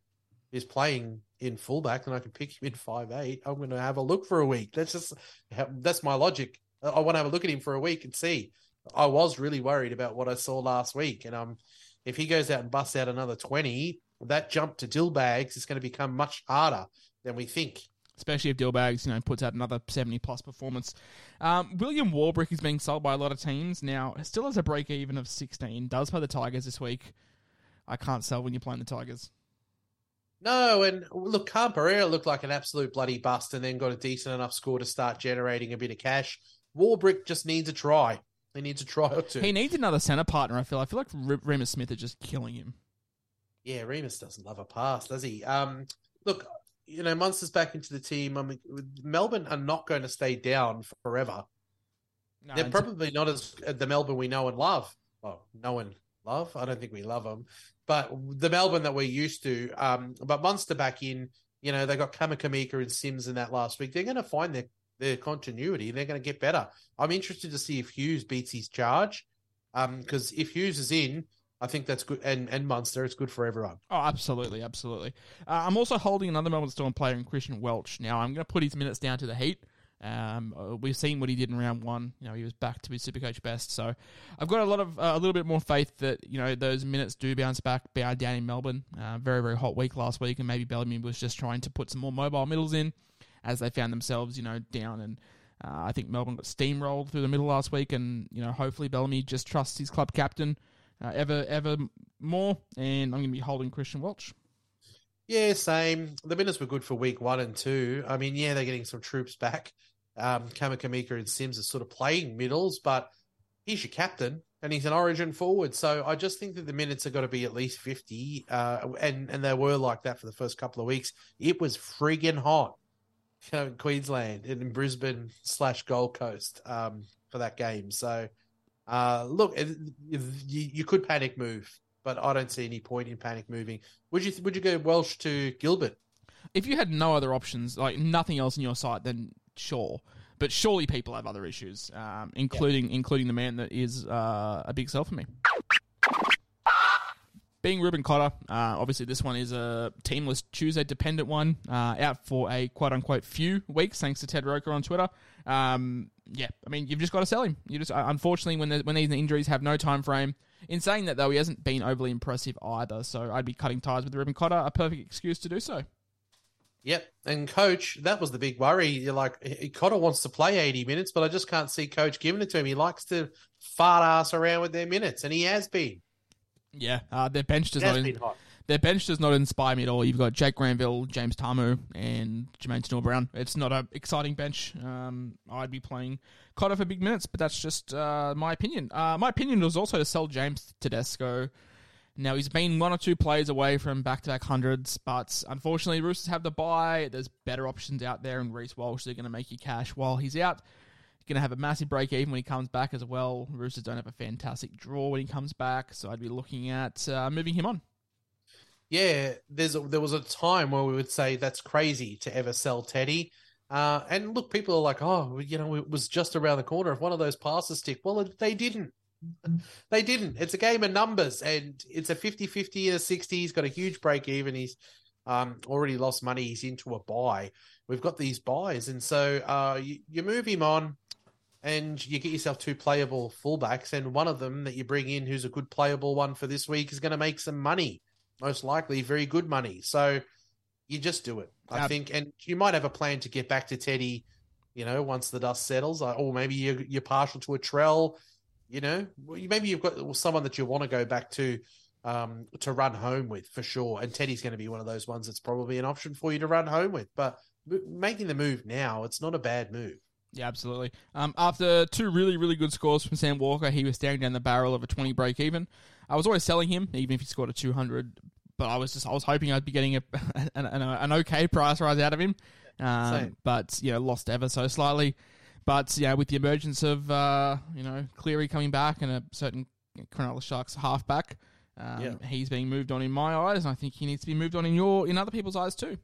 is playing in fullback and I can pick him in five eight, I'm going to have a look for a week. That's just that's my logic. I want to have a look at him for a week and see. I was really worried about what I saw last week, and um, if he goes out and busts out another twenty, that jump to Dillbags is going to become much harder than we think. Especially if Dillbags, you know, puts out another seventy plus performance. Um, William Warbrick is being sold by a lot of teams now. Still has a break even of sixteen. Does play the Tigers this week. I can't sell when you're playing the Tigers. No, and look, Khan Pereira looked like an absolute bloody bust, and then got a decent enough score to start generating a bit of cash. Warbrick just needs a try. He needs a try or two. He needs another centre partner. I feel. I feel like R- Reimis Smith is just killing him. Yeah, Reimis doesn't love a pass, does he? Um, look, you know, Munster's back into the team. I mean, Melbourne are not going to stay down forever. No, They're probably not as uh, the Melbourne we know and love. Well, know and love. I don't think we love them, but the Melbourne that we're used to. Um, but Munster back in, you know, they got Kamikamica and Sims in that last week. They're going to find their their continuity. They're going to get better. I'm interested to see if Hughes beats his charge, because um, if Hughes is in, I think that's good, and and Munster, it's good for everyone. Oh, absolutely, absolutely. Uh, I'm also holding another Melbourne Storm player in Christian Welch. Now I'm going to put his minutes down to the Heat. Um, uh, we've seen what he did in round one. You know, he was back to his Supercoach best. So I've got a lot of uh, a little bit more faith that you know those minutes do bounce back down in Melbourne. Uh, very very hot week last week, and maybe Bellamy was just trying to put some more mobile middles in as they found themselves, you know, down. And uh, I think Melbourne got steamrolled through the middle last week, and you know, hopefully Bellamy just trusts his club captain uh, ever ever more. And I'm going to be holding Christian Welch. Yeah, same. The minutes were good for week one and two. I mean, yeah, they're getting some troops back. Um, Kamikamica and Sims are sort of playing middles, but he's your captain and he's an origin forward. So I just think that the minutes are got to be at least 50. Uh, and, and they were like that for the first couple of weeks. It was friggin' hot in Queensland and in Brisbane slash Gold Coast um, for that game. So, uh, look, you, you could panic move, but I don't see any point in panic moving. Would you would you go Welch to Gilbert? If you had no other options, like nothing else in your sight, then sure. But surely people have other issues, um, including yeah. including the man that is uh, a big sell for me being Reuben Cotter, uh, obviously this one is a teamless Tuesday dependent one, uh, out for a quote unquote few weeks, thanks to Ted Roker on Twitter. Um, yeah, I mean you've just got to sell him. You just uh, unfortunately when the, when these injuries have no time frame. In saying that though, he hasn't been overly impressive either, so I'd be cutting ties with Reuben Cotter. A perfect excuse to do so. Yep, and coach, that was the big worry. You're like, Cotter wants to play 80 minutes, but I just can't see coach giving it to him. He likes to fart ass around with their minutes, and he has been. Yeah, uh, their bench does not. In, their bench does not inspire me at all. You've got Jake Granville, James Tamou, and Jamayne Taunoa-Brown. It's not an exciting bench. Um, I'd be playing Cotter for big minutes, but that's just uh, my opinion. Uh, my opinion was also to sell James Tedesco. Now he's been one or two plays away from back-to-back hundreds, but unfortunately, Roosters have the buy. There's better options out there, and Reece Walsh are going to make you cash while he's out going to have a massive break even when he comes back as well. Roosters don't have a fantastic draw when he comes back, so I'd be looking at uh, moving him on. Yeah, there's a, there was a time where we would say that's crazy to ever sell Teddy. Uh, and look, people are like, oh, you know, it was just around the corner. If one of those passes stick, well, they didn't. They didn't. It's a game of numbers, and it's a 50 50 a 60. He's got a huge break even. He's um, already lost money. He's into a buy. We've got these buys, and so uh, you, you move him on and you get yourself two playable fullbacks, and one of them that you bring in, who's a good playable one for this week, is going to make some money, most likely very good money. So you just do it, I think, and you might have a plan to get back to Teddy, you know, once the dust settles, or maybe you're, you're partial to a Trell, you know, maybe you've got someone that you want to go back to. Um, to run home with for sure, and Teddy's going to be one of those ones that's probably an option for you to run home with. But making the move now, it's not a bad move. Yeah, absolutely. Um, after two really, really good scores from Sam Walker, he was staring down the barrel of a 20 break even. I was always selling him, even if he scored a 200, but I was just I was hoping I'd be getting a, an, an, an okay price rise out of him. Um, but, you know, lost ever so slightly. But, yeah, with the emergence of, uh, you know, Cleary coming back and a certain Cronulla Sharks halfback, Um, Yeah. He's being moved on in my eyes, and I think he needs to be moved on in your in other people's eyes too.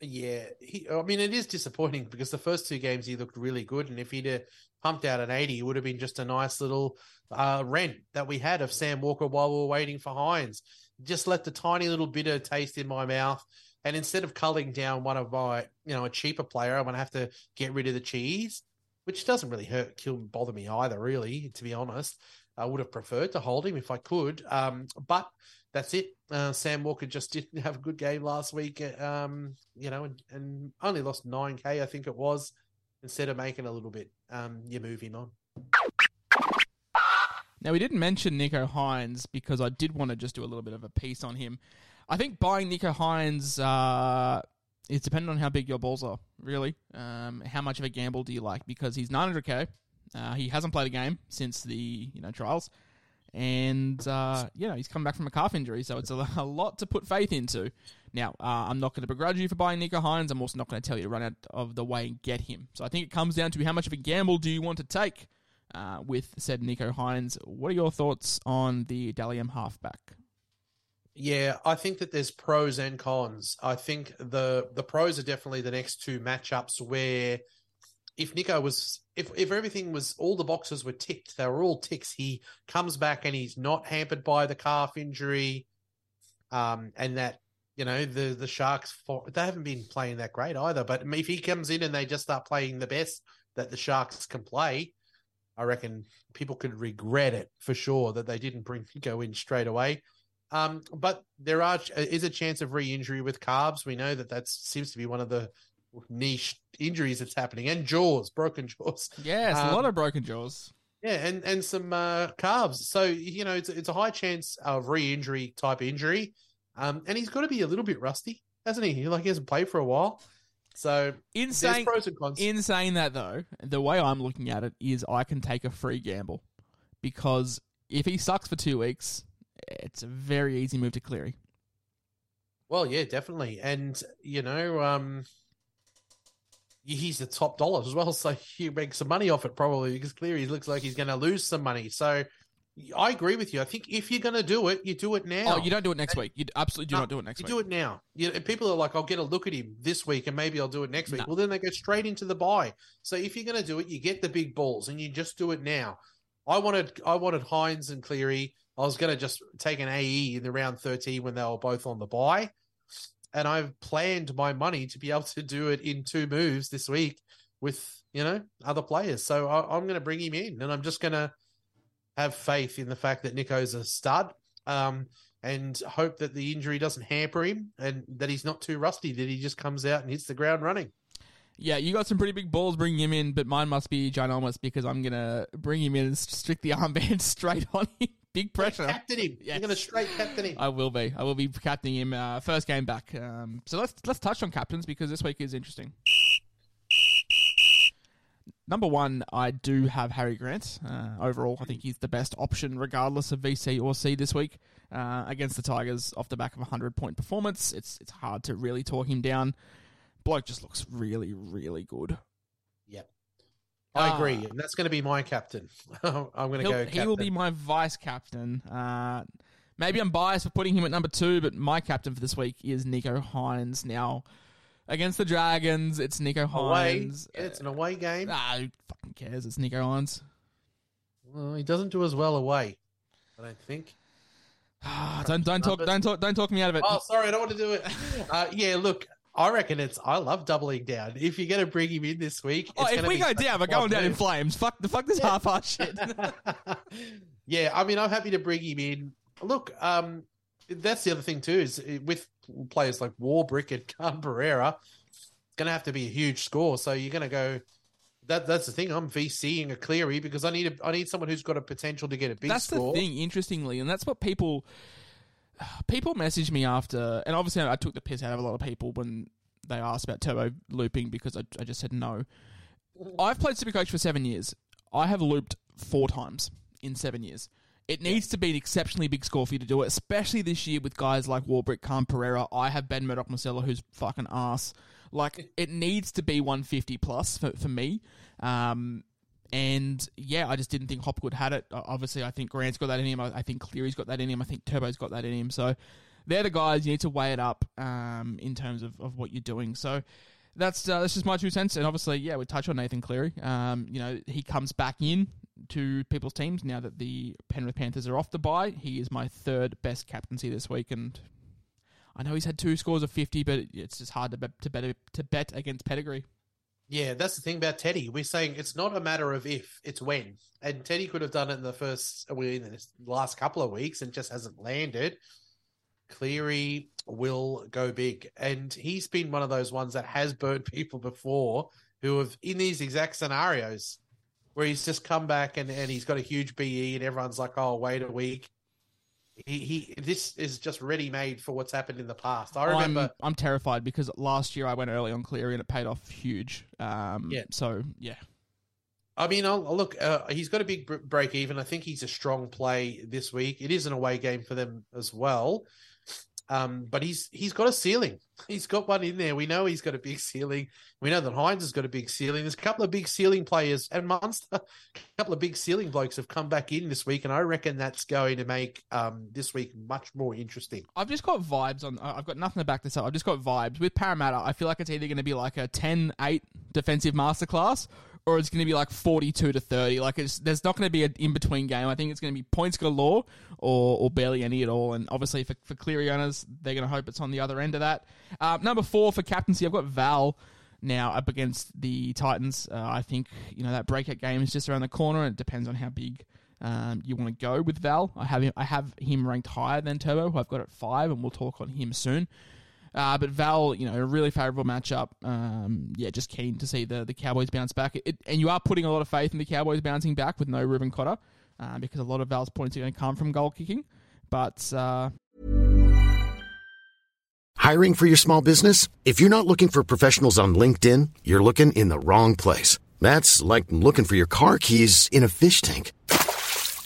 Yeah, he, I mean, it is disappointing because the first two games he looked really good, and if he'd pumped out an 80, it would have been just a nice little uh, rent that we had of Sam Walker while we were waiting for Hynes. Just left a tiny little bitter taste in my mouth. And instead of culling down one of my, you know, a cheaper player, I'm going to have to get rid of the cheese, which doesn't really hurt, kill, bother me either, really, to be honest. I would have preferred to hold him if I could. Um, but that's it. Uh, Sam Walker just didn't have a good game last week, um, you know, and, and only lost 9K, I think it was. Instead of making a little bit, um, you move him on. Now we didn't mention Nicho Hynes because I did want to just do a little bit of a piece on him. I think buying Nicho Hynes uh, is dependent on how big your balls are. Really, um, how much of a gamble do you like? Because he's 900k. Uh, he hasn't played a game since the you know trials, and uh, you know he's come back from a calf injury, so it's a, a lot to put faith into. Now, uh, I'm not going to begrudge you for buying Nicho Hynes. I'm also not going to tell you to run out of the way and get him. So I think it comes down to how much of a gamble do you want to take uh, with said Nicho Hynes. What are your thoughts on the Dalium halfback? Yeah, I think that there's pros and cons. I think the the pros are definitely the next two matchups where if Nicho was if if everything was all the boxes were ticked, they were all ticks. He comes back and he's not hampered by the calf injury, um, and that you know the the Sharks for, they haven't been playing that great either. But if he comes in and they just start playing the best that the Sharks can play, I reckon people could regret it for sure that they didn't bring Nicho in straight away. Um, but there are is a chance of re-injury with carbs. We know that that seems to be one of the niche injuries that's happening, and jaws, broken jaws. Yes, a Um, lot of broken jaws. Yeah, and and some uh, carbs. So you know, it's it's a high chance of re-injury type injury. Um, and he's got to be a little bit rusty, hasn't he? Like he hasn't played for a while. So In saying, pros and cons. in saying that though, the way I'm looking at it is I can take a free gamble because if he sucks for two weeks, it's a very easy move to Cleary. Well, yeah, definitely. And, you know, um, he's the top dollar as well. So you make some money off it probably because clearly he looks like he's going to lose some money. So I agree with you. I think if you're going to do it, you do it now. Oh, you don't do it next week. You absolutely do No, not do it next you week. You do it now. You know, people are like, I'll get a look at him this week and maybe I'll do it next week. No. Well, then they go straight into the buy. So if you're going to do it, you get the big balls and you just do it now. I wanted, I wanted Hynes and Cleary. I was going to just take an AE in the round 13 when they were both on the buy. And I've planned my money to be able to do it in two moves this week with, you know, other players. So I, I'm going to bring him in and I'm just going to have faith in the fact that Nicho's a stud. Um, and hope that the injury doesn't hamper him and that he's not too rusty, that he just comes out and hits the ground running. Yeah, you got some pretty big balls bringing him in, but mine must be ginormous because I'm gonna bring him in and stick the armband straight on him. Big pressure. Captain him. Yes. You're going to straight captain him. I will be. I will be captaining him uh, first game back. Um, so let's let's touch on captains because this week is interesting. Number one, I do have Harry Grant. Uh, overall, I think he's the best option, regardless of VC or C this week uh, against the Tigers. Off the back of a hundred point performance, it's it's hard to really talk him down. Bloke just looks really, really good. I Ah. agree. And that's going to be my captain. I'm going to go he will be my vice captain. Uh, maybe I'm biased for putting him at number two, but my captain for this week is Nicho Hynes. Now, against the Dragons, it's Nicho away. Hynes. Yeah, it's an away game. Ah, who fucking cares? It's Nicho Hynes. Well, he doesn't do as well away, I don't think. Ah, don't don't talk don't talk don't talk me out of it. Oh, sorry, I don't want to do it. Uh, yeah, look, I reckon it's. I love doubling down. If you're going to bring him in this week, Oh, it's if we be go down, we're going down in flames. Fuck the fuck this half-ass shit. yeah, I mean, I'm happy to bring him in. Look, um, that's the other thing too is with players like Warbrick and Khan Pereira, it's going to have to be a huge score. So you're going to go. That that's the thing. I'm VCing a Cleary because I need a I need someone who's got a potential to get a big that's score. the thing, interestingly, and that's what people people messaged me after, and obviously I took the piss out of a lot of people when they asked about turbo looping because I, I just said no. I've played Supercoach for seven years. I have looped four times in seven years. It needs to be an exceptionally big score for you to do it, especially this year with guys like Warbrick, Khan Pereira. I have Ben Murdoch-Masila, who's fucking ass. Like, it needs to be 150 plus for, for me. Um, and yeah, I just didn't think Hopgood had it. Obviously, I think Grant's got that in him. I think Cleary's got that in him. I think Turbo's got that in him. So they're the guys you need to weigh it up um, in terms of, of what you're doing. So that's uh, that's just my two cents. And obviously, yeah, we touch on Nathan Cleary. Um, you know, he comes back in to people's teams now that the Penrith Panthers are off the bye. He is my third best captaincy this week, and I know he's had two scores of fifty, but it's just hard to bet to bet, to bet against pedigree. Yeah, that's the thing about Teddy. We're saying it's not a matter of if, it's when. And Teddy could have done it in the first, well, in the last couple of weeks and just hasn't landed. Cleary will go big. And he's been one of those ones that has burnt people before who have, in these exact scenarios, where he's just come back and, and he's got a huge BE and everyone's like, oh, wait a week he, he this is just ready made for what's happened in the past. I remember. I'm, I'm, terrified because last year I went early on Cleary and it paid off huge. Um, yeah. So yeah. I mean, I'll, I'll look. Uh, he's got a big break even. I think he's a strong play this week. It is an away game for them as well. Um, but he's he's got a ceiling. He's got one in there. We know he's got a big ceiling. We know that Hynes has got a big ceiling. There's a couple of big ceiling players, and Munster, a couple of big ceiling blokes have come back in this week, and I reckon that's going to make um, this week much more interesting. I've just got vibes on. I've got nothing to back this up. I've just got vibes with Parramatta. I feel like it's either going to be like a 10-8 defensive masterclass, or it's going to be like 42 to 30. Like there's not going to be an in between game. I think it's going to be points galore or, or barely any at all. And obviously for, for Cleary owners, they're going to hope it's on the other end of that. Uh, number four for captaincy, I've got Val now up against the Titans. Uh, I think you know that breakout game is just around the corner, and it depends on how big um, you want to go with Val. I have him, I have him ranked higher than Turbo, who I've got at five, and we'll talk on him soon. Uh, but Val, you know, a really favourable matchup. Um, yeah, just keen to see the, the Cowboys bounce back. It, and you are putting a lot of faith in the Cowboys bouncing back with no Reuben Cotter uh, because a lot of Val's points are going to come from goal kicking. But. Uh... Hiring for your small business? If you're not looking for professionals on LinkedIn, you're looking in the wrong place. That's like looking for your car keys in a fish tank.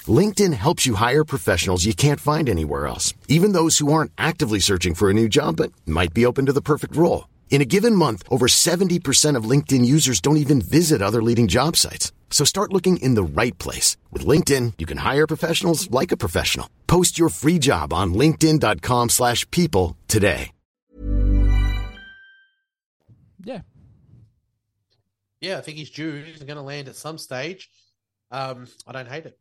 LinkedIn helps you hire professionals you can't find anywhere else, even those who aren't actively searching for a new job but might be open to the perfect role. In a given month, over 70% of LinkedIn users don't even visit other leading job sites. So start looking in the right place. With LinkedIn, you can hire professionals like a professional. Post your free job on linkedin.com slash people today. Yeah. Yeah, I think he's due. He's going to land at some stage. Um, I don't hate it.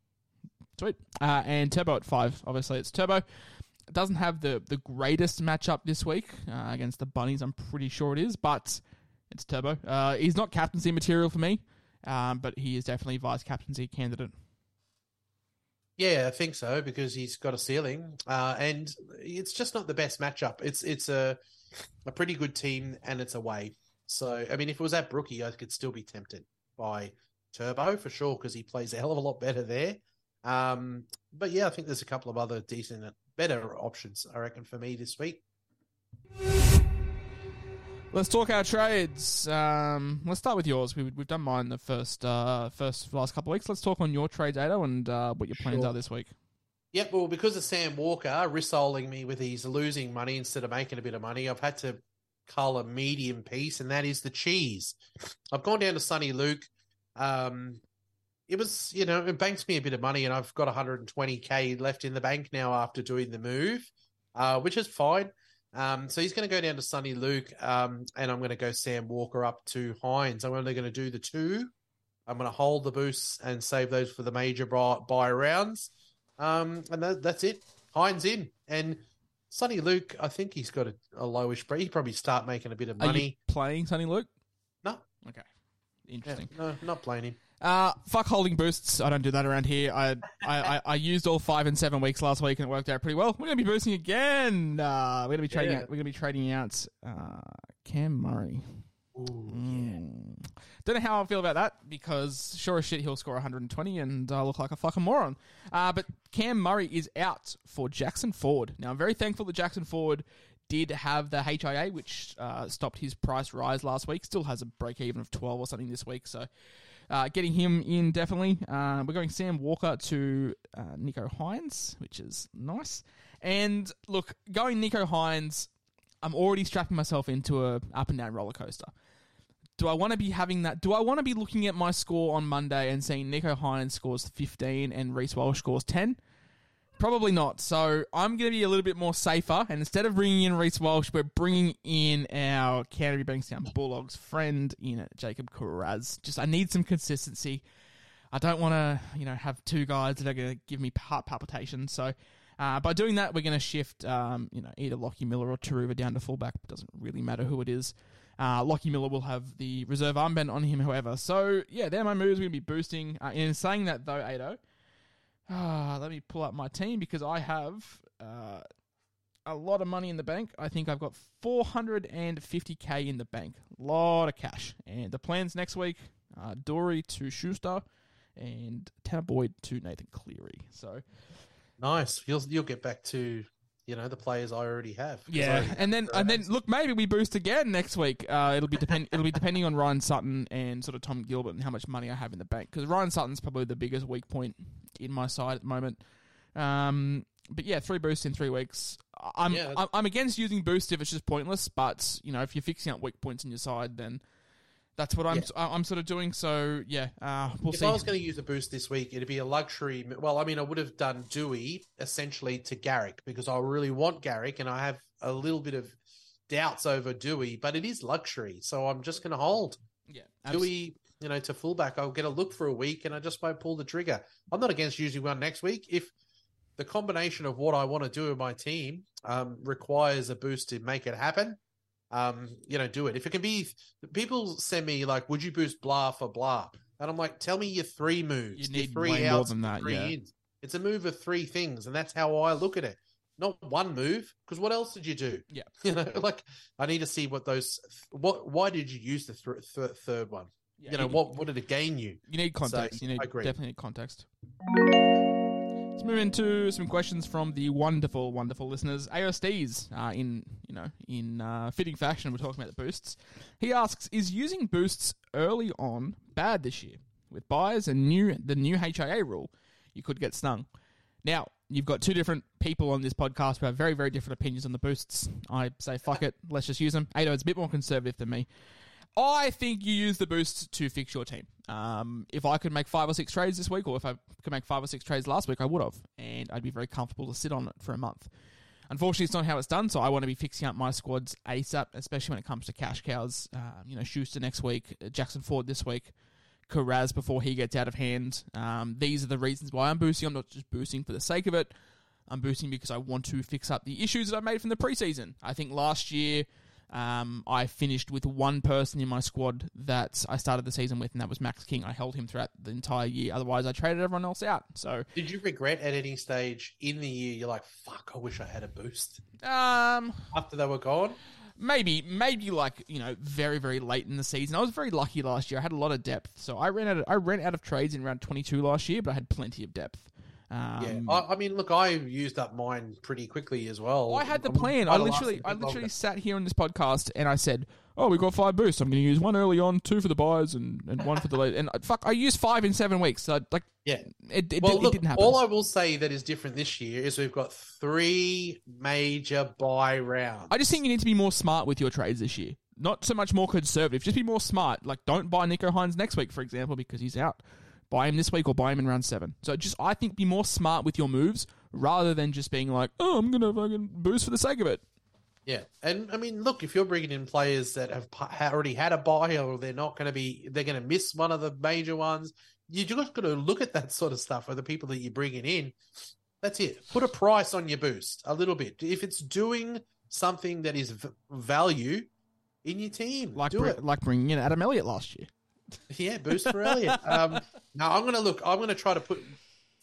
Sweet. Uh, and Turbo at five. Obviously, it's Turbo. It doesn't have the, the greatest matchup this week uh, against the Bunnies. I'm pretty sure it is, but it's Turbo. Uh, he's not captaincy material for me, um, but he is definitely vice captaincy candidate. Yeah, I think so because he's got a ceiling, uh, and it's just not the best matchup. It's it's a a pretty good team, and it's away. So I mean, if it was at Brookie, I could still be tempted by Turbo for sure because he plays a hell of a lot better there. Um, but yeah, I think there's a couple of other decent, better options, I reckon, for me this week. Let's talk our trades. Um, let's start with yours. We, have done mine the first, uh, first last couple of weeks. Let's talk on your trades, Ado, and uh, what your plans sure. are this week. Yep. Well, because of Sam Walker rissoling me with his losing money instead of making a bit of money, I've had to cull a medium piece, and that is the cheese. I've gone down to Soni Luke. Um, it was, you know, it banks me a bit of money, and I've got 120k left in the bank now after doing the move, uh, which is fine. Um, so he's going to go down to Soni Luke, um, and I'm going to go Sam Walker up to Hynes. I'm only going to do the two. I'm going to hold the boosts and save those for the major buy, buy rounds. Um, and that, that's it. Hynes in. And Soni Luke, I think he's got a, a lowish break. He probably start making a bit of money. playing Soni Luke? No. Okay. Interesting. Yeah, no, not playing him. Uh, fuck holding boosts. I don't do that around here. I, I, I, I, used all five and seven weeks last week and it worked out pretty well. We're gonna be boosting again. Uh, we're gonna be trading. Yeah. Out, we're gonna be trading out uh, Cam Murray. Ooh, mm. Don't know how I feel about that because sure as shit he'll score 120 and uh, look like a fucking moron. Uh, but Cam Murray is out for Jackson Ford. Now I'm very thankful that Jackson Ford did have the HIA, which uh, stopped his price rise last week. Still has a break even of 12 or something this week. So uh, getting him in definitely. Uh, we're going Sam Walker to uh, Nicho Hynes, which is nice. And look, going Nicho Hynes, I'm already strapping myself into a up and down roller coaster. do I want to be having that? Do I want to be looking at my score on Monday and seeing Nicho Hynes scores 15 and Reece Walsh scores 10? Probably not. So I'm going to be a little bit more safer. And instead of bringing in Reece Walsh, we're bringing in our Canterbury Bankstown Bulldogs friend in it, Jacob Kiraz. Just I need some consistency. I don't want to, you know, have two guys that are going to give me heart palpitations. So uh, by doing that, we're going to shift, um, you know, either Lachie Miller or Turuva down to fullback. It doesn't really matter who it is. Uh, Lachie Miller will have the reserve armband on him, however. So yeah, they're my moves. We're going to be boosting. Uh, in saying that, though, Ado, uh, let me pull up my team because I have uh, a lot of money in the bank. I think I've got 450k in the bank. A lot of cash. And the plans next week: Dory to Schuster and Tanner Boyd to Nathan Cleary. So nice. You'll you'll get back to you know the players I already have. Yeah, already and then and then look, maybe we boost again next week. Uh, it'll be depend it'll be depending on Ryan Sutton and sort of Tom Gilbert and how much money I have in the bank because Ryan Sutton's probably the biggest weak point in my side at the moment. Um, but yeah, three boosts in three weeks. I'm yeah. I'm against using boost if it's just pointless, but you know if you're fixing up weak points in your side, then that's what I'm yeah. I'm sort of doing. So yeah, uh, we'll see. if see. I was going to use a boost this week, it'd be a luxury. Well, I mean, I would have done Doueihi essentially to Garrick because I really want Garrick, and I have a little bit of doubts over Doueihi, but it is luxury, so I'm just going to hold. Yeah, absolutely. Doueihi, you know, to fullback, I'll get a look for a week, and I just won't pull the trigger. I'm not against using one next week if the combination of what I want to do in my team um, requires a boost to make it happen um, you know, do it. If it can be, people send me like, would you boost blah for blah? And I'm like, tell me your three moves. You need three way more than that. Yeah. Ins. It's a move of three things, and that's how I look at it. Not one move, because what else did you do? Yeah, you know, like I need to see what those. What? Why did you use the th- th- third one? Yeah, you know, you, what? What did it gain you? You need context. So, you need definitely need context. Let's move into some questions from the wonderful, wonderful listeners. AOSTs, uh, in you know, in uh, fitting fashion, we're talking about the boosts. He asks, "Is using boosts early on bad this year with buyers and new the new HIA rule? You could get stung." Now, you've got two different people on this podcast who have very, very different opinions on the boosts. I say, fuck it, let's just use them. Ado is a bit more conservative than me. I think you use the boost to fix your team. Um, if I could make five or six trades this week, or if I could make five or six trades last week, I would have, and I'd be very comfortable to sit on it for a month. Unfortunately, it's not how it's done, so I want to be fixing up my squads ASAP, especially when it comes to cash cows. Uh, you know, Schuster next week, Jackson Ford this week, Kiraz before he gets out of hand. Um, these are the reasons why I'm boosting. I'm not just boosting for the sake of it. I'm boosting because I want to fix up the issues that I made from the preseason. I think last year um, I finished with one person in my squad that I started the season with, and that was Max King. I held him throughout the entire year. Otherwise, I traded everyone else out. So, did you regret at any stage in the year? You're like, "Fuck! I wish I had a boost." Um, after they were gone. Maybe, maybe like you know, very, very late in the season. I was very lucky last year. I had a lot of depth, so I ran out. Of, I ran out of trades in round twenty two last year, but I had plenty of depth. Um, yeah, I, I, mean, look, I used up mine pretty quickly as well. I had the plan. I literally, I literally sat here on this podcast and I said, "Oh, we got five boosts. I'm going to use one early on, two for the buyers, and, and one for the late." And uh, fuck, I used five in seven weeks. So like, yeah, it, it, well, it, look, didn't happen. All I will say that is different this year is we've got three major buy rounds. I just think you need to be more smart with your trades this year. Not so much more conservative. Just be more smart. Like, don't buy Nicho Hynes next week, for example, because he's out buy him this week or buy him in round seven. So just I think be more smart with your moves rather than just being like, oh, I'm gonna fucking boost for the sake of it. Yeah, and I mean, look, if you're bringing in players that have already had a buy or they're not going to be, they're going to miss one of the major ones. You just got to look at that sort of stuff for the people that you're bringing in. That's it. Put a price on your boost a little bit. If it's doing something that is v- value in your team, like br- like bringing in Adam Elliott last year. Yeah, boost for Elliott. Um, now I'm going to look. I'm going to try to put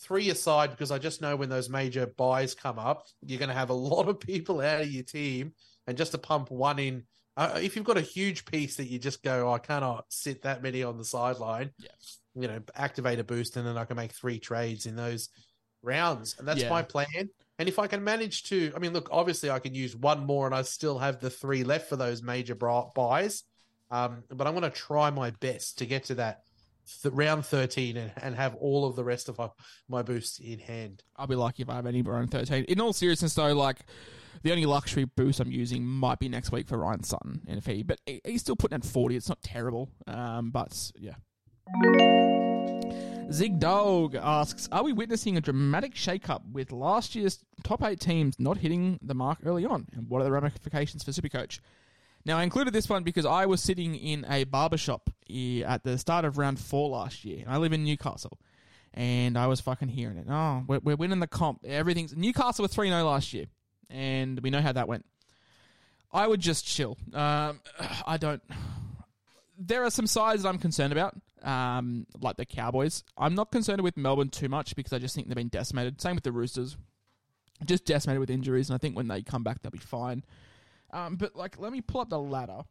three aside because I just know when those major buys come up, you're going to have a lot of people out of your team, and just to pump one in. Uh, if you've got a huge piece that you just go, oh, I cannot sit that many on the sideline. Yeah. You know, activate a boost, and then I can make three trades in those rounds, and that's yeah. my plan. And if I can manage to, I mean, look, obviously I can use one more, and I still have the three left for those major buys. Um, but I'm going to try my best to get to that th- round 13 and, and, have all of the rest of my, my boosts in hand. I'll be lucky if I have any round 13. In all seriousness, though, like The only luxury boost I'm using might be next week for Ryan Sutton in a fee, but he's still putting at 40. It's not terrible. Um, but yeah. Zig Dog asks, "Are we witnessing a dramatic shake-up with last year's top eight teams not hitting the mark early on? And what are the ramifications for Supercoach?" Now, I included this one because I was sitting in a barbershop at the start of round four last year. and I live in Newcastle, and I was fucking hearing it. Oh, we're, we're winning the comp. Everything's Newcastle were three 0 last year, and we know how that went. I would just chill. Um, I don't. There are some sides that I'm concerned about, um, like the Cowboys. I'm not concerned with Melbourne too much because I just think they've been decimated. Same with the Roosters, just decimated with injuries, and I think when they come back, they'll be fine. Um, but like, let me pull up the ladder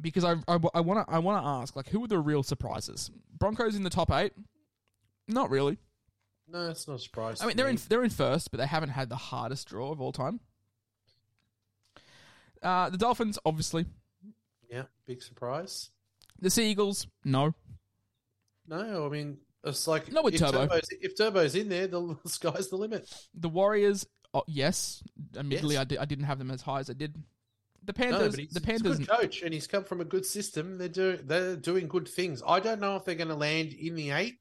because I I want to I want to ask like, who are the real surprises? Broncos in the top eight? Not really. No, it's not a surprise. I mean, they're in they're in first, but they haven't had the hardest draw of all time. Uh, the Dolphins, obviously. yeah, big surprise. The Seagulls, no. No, I mean it's like Not with if Turbo. Turbo's, if Turbo's in there, the sky's the limit. The Warriors, oh, yes. Admittedly, Yes. I, di- I didn't have them as high as I did. The Panthers, he's, the Panthers, good coach, and he's come from a good system. They're doing they're doing good things. I don't know if they're going to land in the eight,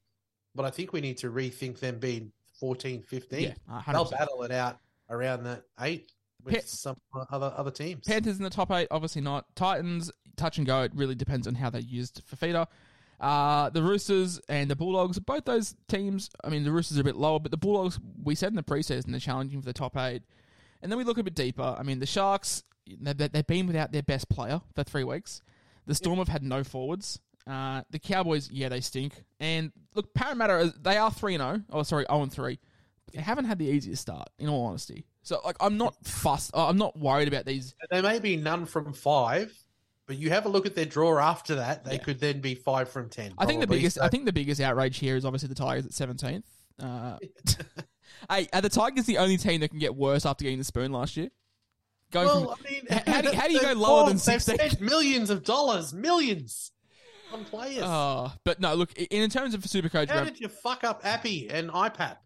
but I think we need to rethink them being 14, 15. yeah, 100%. They'll battle it out around that eight with Pa- some other other teams. Panthers in the top eight, obviously not. Titans, touch and go. It really depends on how they're used for feeder. Uh, the Roosters and the Bulldogs, both those teams. I mean, the Roosters are a bit lower, but the Bulldogs, we said in the preseason, they're challenging for the top eight. And then we look a bit deeper. I mean, the Sharks, they- they- they've been without their best player for three weeks. The Storm have had no forwards. Uh, the Cowboys, yeah, they stink. And look, Parramatta, they are 3 0. Oh, sorry, 0 3. But they haven't had the easiest start, in all honesty. So, like, I'm not fussed. I'm not worried about these They may be none from five, but you have a look at their draw after that. They Yeah. could then be five from ten. I think the biggest, So- I think the biggest outrage here is obviously the Tigers at seventeenth. Uh, hey, are the Tigers the only team that can get worse after getting the spoon last year? Going Well, from I mean, how do you- how do you go lower than bought- they've 16? spent millions of dollars, millions on players. oh, but no, look in, in terms of Supercoach, How Ram- did you fuck up Appy and iPad?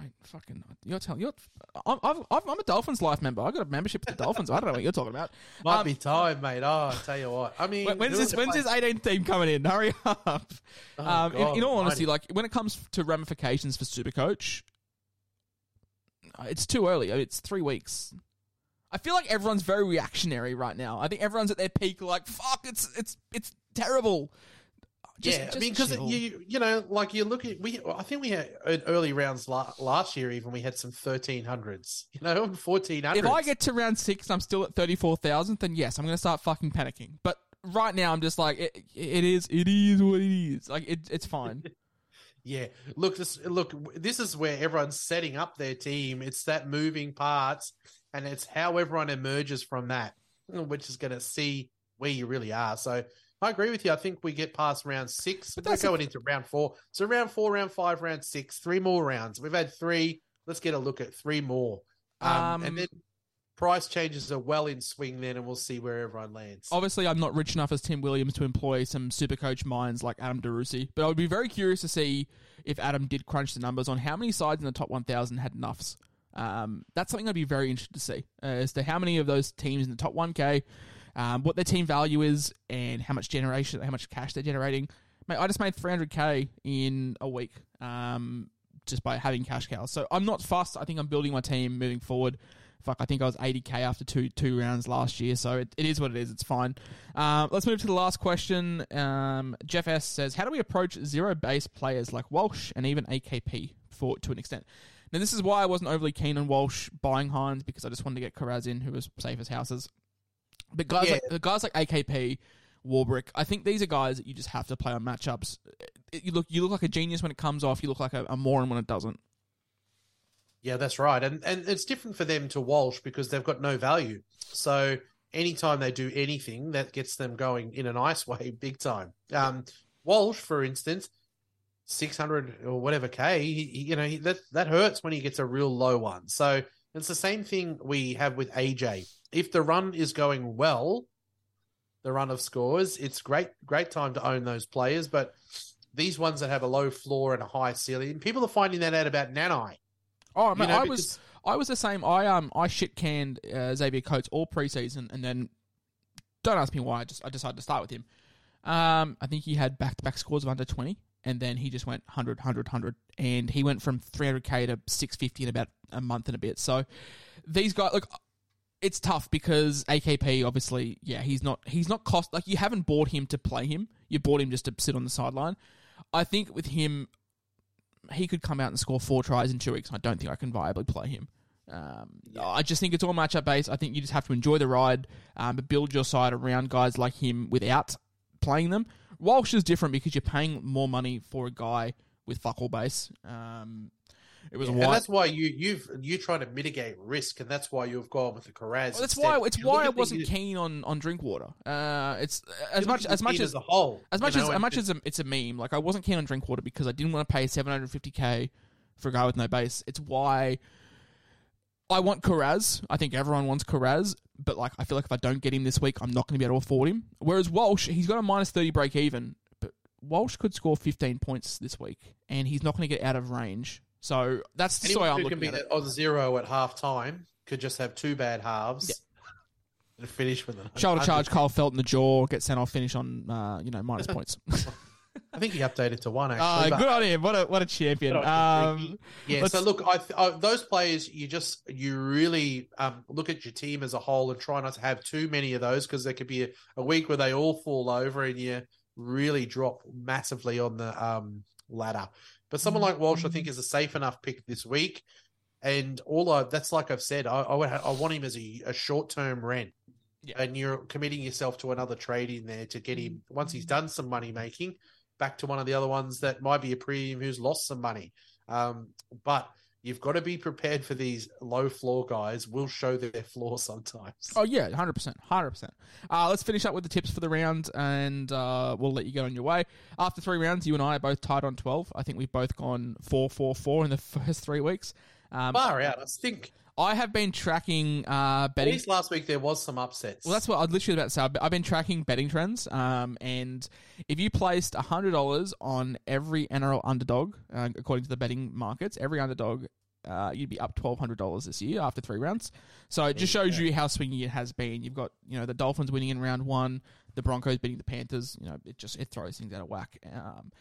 Mate, fucking, you're telling you're. I'm, I'm, I'm a Dolphins life member. I got a membership to the Dolphins. I don't know what you're talking about. Might Um, be time, mate. Oh, I tell you what. I mean, When- When's this? When's this 18th team coming in? Hurry up! Oh, um, in, God in all honesty, almighty. like when it comes to ramifications for Supercoach, it's too early. It's three weeks. I feel like everyone's very reactionary right now. I think everyone's at their peak. Like fuck, it's it's it's terrible. Just, yeah, just I mean, because you you know, like you look at we. I think we had early rounds la- last year. Even we had some thirteen hundreds. You know, fourteen if. I get to round six I'm still at thirty four thousand, then yes, I'm going to start fucking panicking. But right now, I'm just like it, it is. It is what it is. Like it, it's fine. Yeah, look, this look. This is where everyone's setting up their team. It's that moving parts, and it's how everyone emerges from that, which is going to see where you really are. So I agree with you. I think we get past round six. But that's going into round four. So round four, round five, round six, three more rounds. We've had three. Let's get a look at three more. Um, Um, and then price changes are well in swing then, and we'll see where everyone lands. Obviously, I'm not rich enough as Tim Williams to employ some super coach minds like Adam DeRusi, but I would be very curious to see if Adam did crunch the numbers on how many sides in the top 1,000 had nuffs. Um, that's something I'd be very interested to see uh, as to how many of those teams in the top 1K, um, what their team value is, and how much generation, how much cash they're generating. Mate, I just made 300k in a week um, just by having cash cows. So I'm not fussed. I think I'm building my team moving forward. Fuck, I think I was 80k after two two rounds last year, so it, it is what it is. It's fine. Um, let's move to the last question. Um, Jeff S says, "How do we approach zero base players like Walsh and even AKP for to an extent?" Now, this is why I wasn't overly keen on Walsh buying Hynes because I just wanted to get Kiraz in, who was safe as houses. But guys, Yeah. like, the guys like AKP, Warbrick, I think these are guys that you just have to play on matchups. It- you look, you look like a genius when it comes off. You look like a, a moron when it doesn't. Yeah, that's right. And and it's different for them to Walsh because they've got no value. So anytime they do anything, that gets them going in a nice way, big time. Um, Walsh, for instance, six hundred or whatever k, he, he- you know he, that that hurts when he gets a real low one. So it's the same thing we have with AJ. If the run is going well, the run of scores, it's great great time to own those players. But these ones that have a low floor and a high ceiling, people are finding that out about Nanai. Oh man, You know, I was I was the same. I um I shit canned uh, Xavier Coates all preseason, and then don't ask me why. I just I decided to start with him. Um, I think he had back to back scores of under twenty, and then he just went 100, 100, 100, and he went from three hundred k to six fifty in about a month and a bit. So these guys look. It's tough because AKP obviously, yeah, he's not he's not cost like you haven't bought him to play him. You bought him just to sit on the sideline. I think with him, he could come out and score four tries in two weeks. I don't think I can viably play him. Um, I just think it's all matchup based. I think you just have to enjoy the ride, um, but build your side around guys like him without playing them. Walsh is different because you're paying more money for a guy with fuck all base. Um, it was and why. that's why you you've you trying to mitigate risk, and that's why you've gone with the Kiraz. Well, that's instead. why it's You why I wasn't keen on on Drinkwater. Uh, it's as much as the much as a whole, as much as as much as a, it's a meme. Like I wasn't keen on Drinkwater because I didn't want to pay 750k for a guy with no base. It's why I want Kiraz. I think everyone wants Kiraz, but like I feel like if I don't get him this week, I'm not going to be able to afford him. Whereas Walsh, he's got a minus 30 break even, but Walsh could score 15 points this week, and he's not going to get out of range. So that's the way I'm looking can be at it. on zero at half time could just have two bad halves Yeah. and finish with it. Shoulder charge Kyle Feldt in the jaw, get sent off, finish on uh, you know minus points. I think he updated to one Uh, actually. but- good on him. What a what a champion. Um, Yeah, so look, I, th- I those players you just you really um, look at your team as a whole and try not to have too many of those because there could be a, a week where they all fall over and you really drop massively on the um, ladder. But someone like Walsh, I think, is a safe enough pick this week. And all I, that's like I've said, I, I, ha- I want him as a, a short term rent. Yeah. And you're committing yourself to another trade in there to get him once he's done some money making back to one of the other ones that might be a premium who's lost some money. Um, but you've got to be prepared for these low floor guys. Will show their floor sometimes. Oh yeah, hundred percent, hundred percent. Uh Let's finish up with the tips for the round, and uh, we'll let you get on your way. After three rounds, you and I are both tied on twelve. I think we've both gone four, four, four in the first three weeks. Um, Far out. I think I have been tracking uh, at betting. least last week there was some upsets. Well, that's what I was literally about to say. I've- I've been tracking betting trends, um, and if you placed hundred dollars on every NRL underdog, uh, according to the betting markets, every underdog, uh, you'd be up twelve hundred dollars this year after three rounds. So it just shows you how swingy it has been. You've got you know the Dolphins winning in round one, the Broncos beating the Panthers. You know it just it throws things out of whack. Um,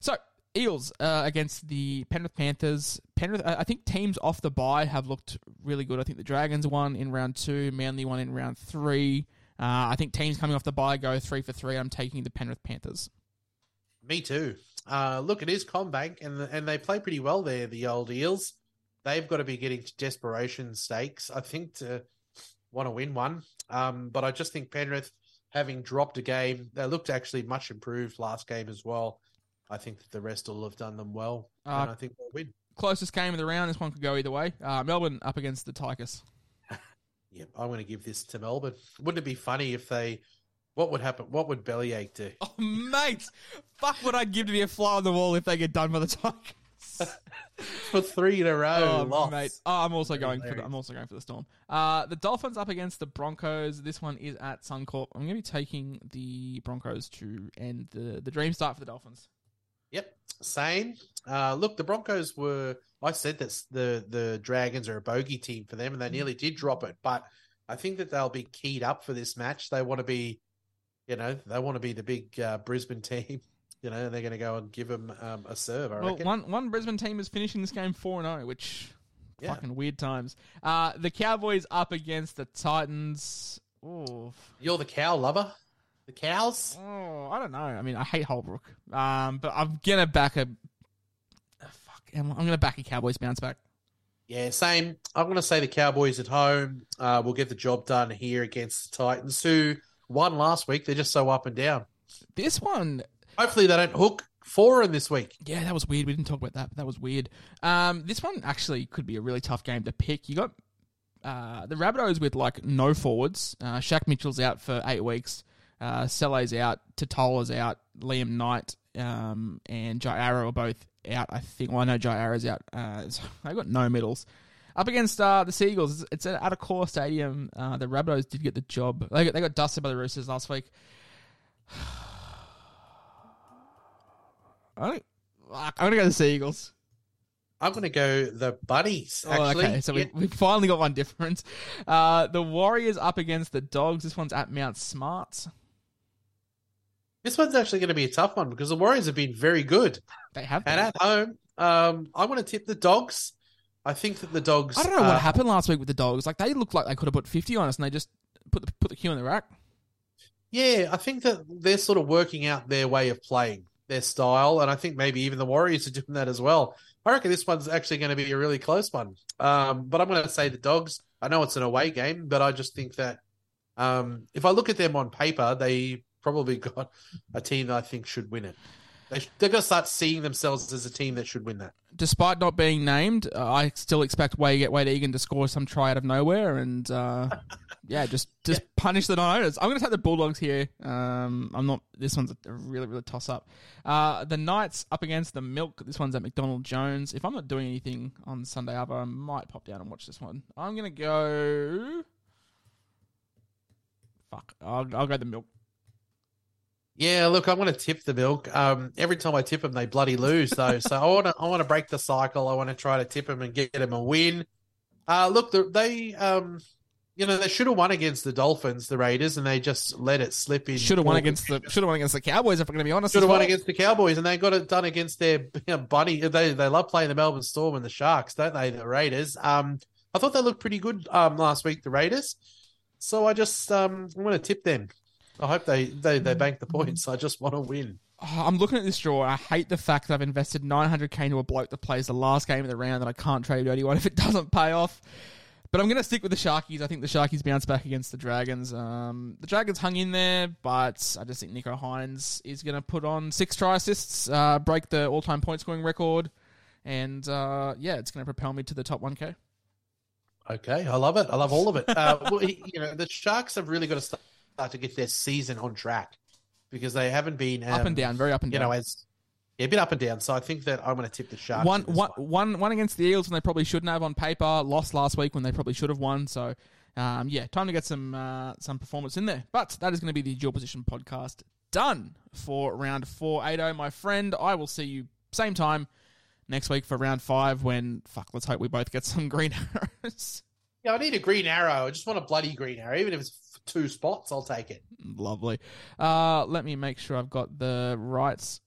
so Eels uh, against the Penrith Panthers. Penrith, I think teams off the bye have looked really good. I think the Dragons won in round two, Manly won in round three. Uh, I think teams coming off the bye go three for three. I'm taking the Penrith Panthers. Me too. Uh, look, it is CommBank, and and they play pretty well there. The old Eels, they've got to be getting to desperation stakes, I think, to want to win one. Um, but I just think Penrith, having dropped a game, they looked actually much improved last game as well. I think that the rest will have done them well, Uh, and I think they'll win. Closest game of the round. This one could go either way. Uh, Melbourne up against the Tigers. Yeah, I'm going to give this to Melbourne. Wouldn't it be funny if they? What would happen? What would Bellyache do? Oh, mate. Fuck what I'd give to be a fly on the wall if they get done by the Tigers. For three in a row, Oh, mate. Oh, I'm also going for the. I'm also going for the Storm. Uh, the Dolphins up against the Broncos. This one is at Suncorp. I'm going to be taking the Broncos to end the the dream start for the Dolphins. Yep, same. Uh, look, the Broncos were. I said that the the Dragons are a bogey team for them, and they nearly did drop it. But I think that they'll be keyed up for this match. They want to be, you know, they want to be the big uh, Brisbane team. You know, and they're going to go and give them um, a serve. I Well, reckon. one one Brisbane team is finishing this game four and zero, which Yeah. fucking weird times. Uh, the Cowboys up against the Titans. Oh, You're the cow lover. The cows. oh, I don't know. I mean, I hate Holbrook, um, but I'm gonna back a. uh, Fuck, I'm, I'm gonna back a Cowboys bounce back. Yeah, same. I'm going to say the Cowboys at home uh, will get the job done here against the Titans, who won last week. They're just so up and down. This one, Hopefully, they don't hook four in this week. Yeah, that was weird. We didn't talk about that, but that was weird. Um, this one actually could be a really tough game to pick. You got uh, the Rabbitohs with like no forwards. Uh, Shaq Mitchell's out for eight weeks. Uh, Sele's out. Tatola's out. Liam Knight um, and Jai Arrow are both out. I think. Well, I know Jai Arrow's out. Uh, so they got no middles. Up against uh, the Seagulls, it's at Accor stadium. Uh, the Rabbitohs did get the job. They got, they got dusted by the Roosters last week. I, I'm gonna go the Seagulls. I'm going to go the Bunnies. Oh, Actually, okay. So Yeah. we, we finally got one difference. Uh, the Warriors up against the Dogs. This one's at Mount Smart. This one's actually going to be a tough one because the Warriors have been very good, They have. and at home, um, I want to tip the Dogs. I think that the Dogs. I don't know what uh, happened last week with the Dogs. Like they looked like they could have put fifty on us, and they just put the put the cue in the rack. Yeah, I think that they're sort of working out their way of playing, their style, and I think maybe even the Warriors are doing that as well. I reckon this one's actually going to be a really close one. Um, but I'm going to say the Dogs. I know it's an away game, but I just think that um, if I look at them on paper, they probably got a team that I think should win it. They, they're going to start seeing themselves as a team that should win that. Despite not being named, uh, I still expect Wayde, Wayde Egan to score some try out of nowhere, and uh, yeah, just just punish the non-owners. I'm going to take the Bulldogs here. Um, I'm not. This one's a really really toss up. Uh, the Knights up against the Milk. This one's at McDonald Jones. If I'm not doing anything on Sunday other, I might pop down and watch this one. I'm going to go. Fuck, I'll, I'll go the Milk. Yeah, look, I'm going to tip the milk. Um, every time I tip them, they bloody lose though. so I want to, I want to break the cycle. I want to try to tip them and get them a win. Uh, look, they, um, you know, they should have won against the Dolphins, the Raiders, and they just let it slip in. Should have won against the should have won against the Cowboys. If I'm going to be honest, Should have won well. against the Cowboys, and they got it done against their you know, bunny. They they love playing the Melbourne Storm and the Sharks, don't they? The Raiders. Um, I thought they looked pretty good um last week, the Raiders. So I just um I'm going to tip them. I hope they they they bank the points. I just want to win. Oh, I'm looking at this draw. I hate the fact that I've invested 900k into a bloke that plays the last game of the round that I can't trade to anyone if it doesn't pay off. But I'm going to stick with the Sharkies. I think the Sharkies bounce back against the Dragons. Um, the Dragons hung in there, but I just think Nicho Hynes is going to put on six try assists, uh, break the all-time point scoring record, and uh, yeah, it's going to propel me to the top 1k. Okay, I love it. I love all of it. Uh, well, you know, the Sharks have really got to start to get their season on track because they haven't been um, up and down, very up and down. You know, as yeah, a bit up and down. So I think that I'm going to tip the Sharks. one, one, one, one against the Eels when they probably shouldn't have on paper. Lost last week when they probably should have won. So, um, yeah, time to get some uh, some performance in there. But that is going to be the dual position podcast done for round four eight zero, my friend. I will see you same time next week for round five. When fuck, let's hope we both get some green arrows. Yeah, I need a green arrow. I just want a bloody green arrow, even if it's two spots. I'll take it. Lovely. Uh, let me make sure I've got the right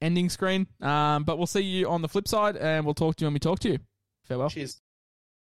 ending screen. Um, but we'll see you on the flip side, and we'll talk to you when we talk to you. Farewell. Cheers.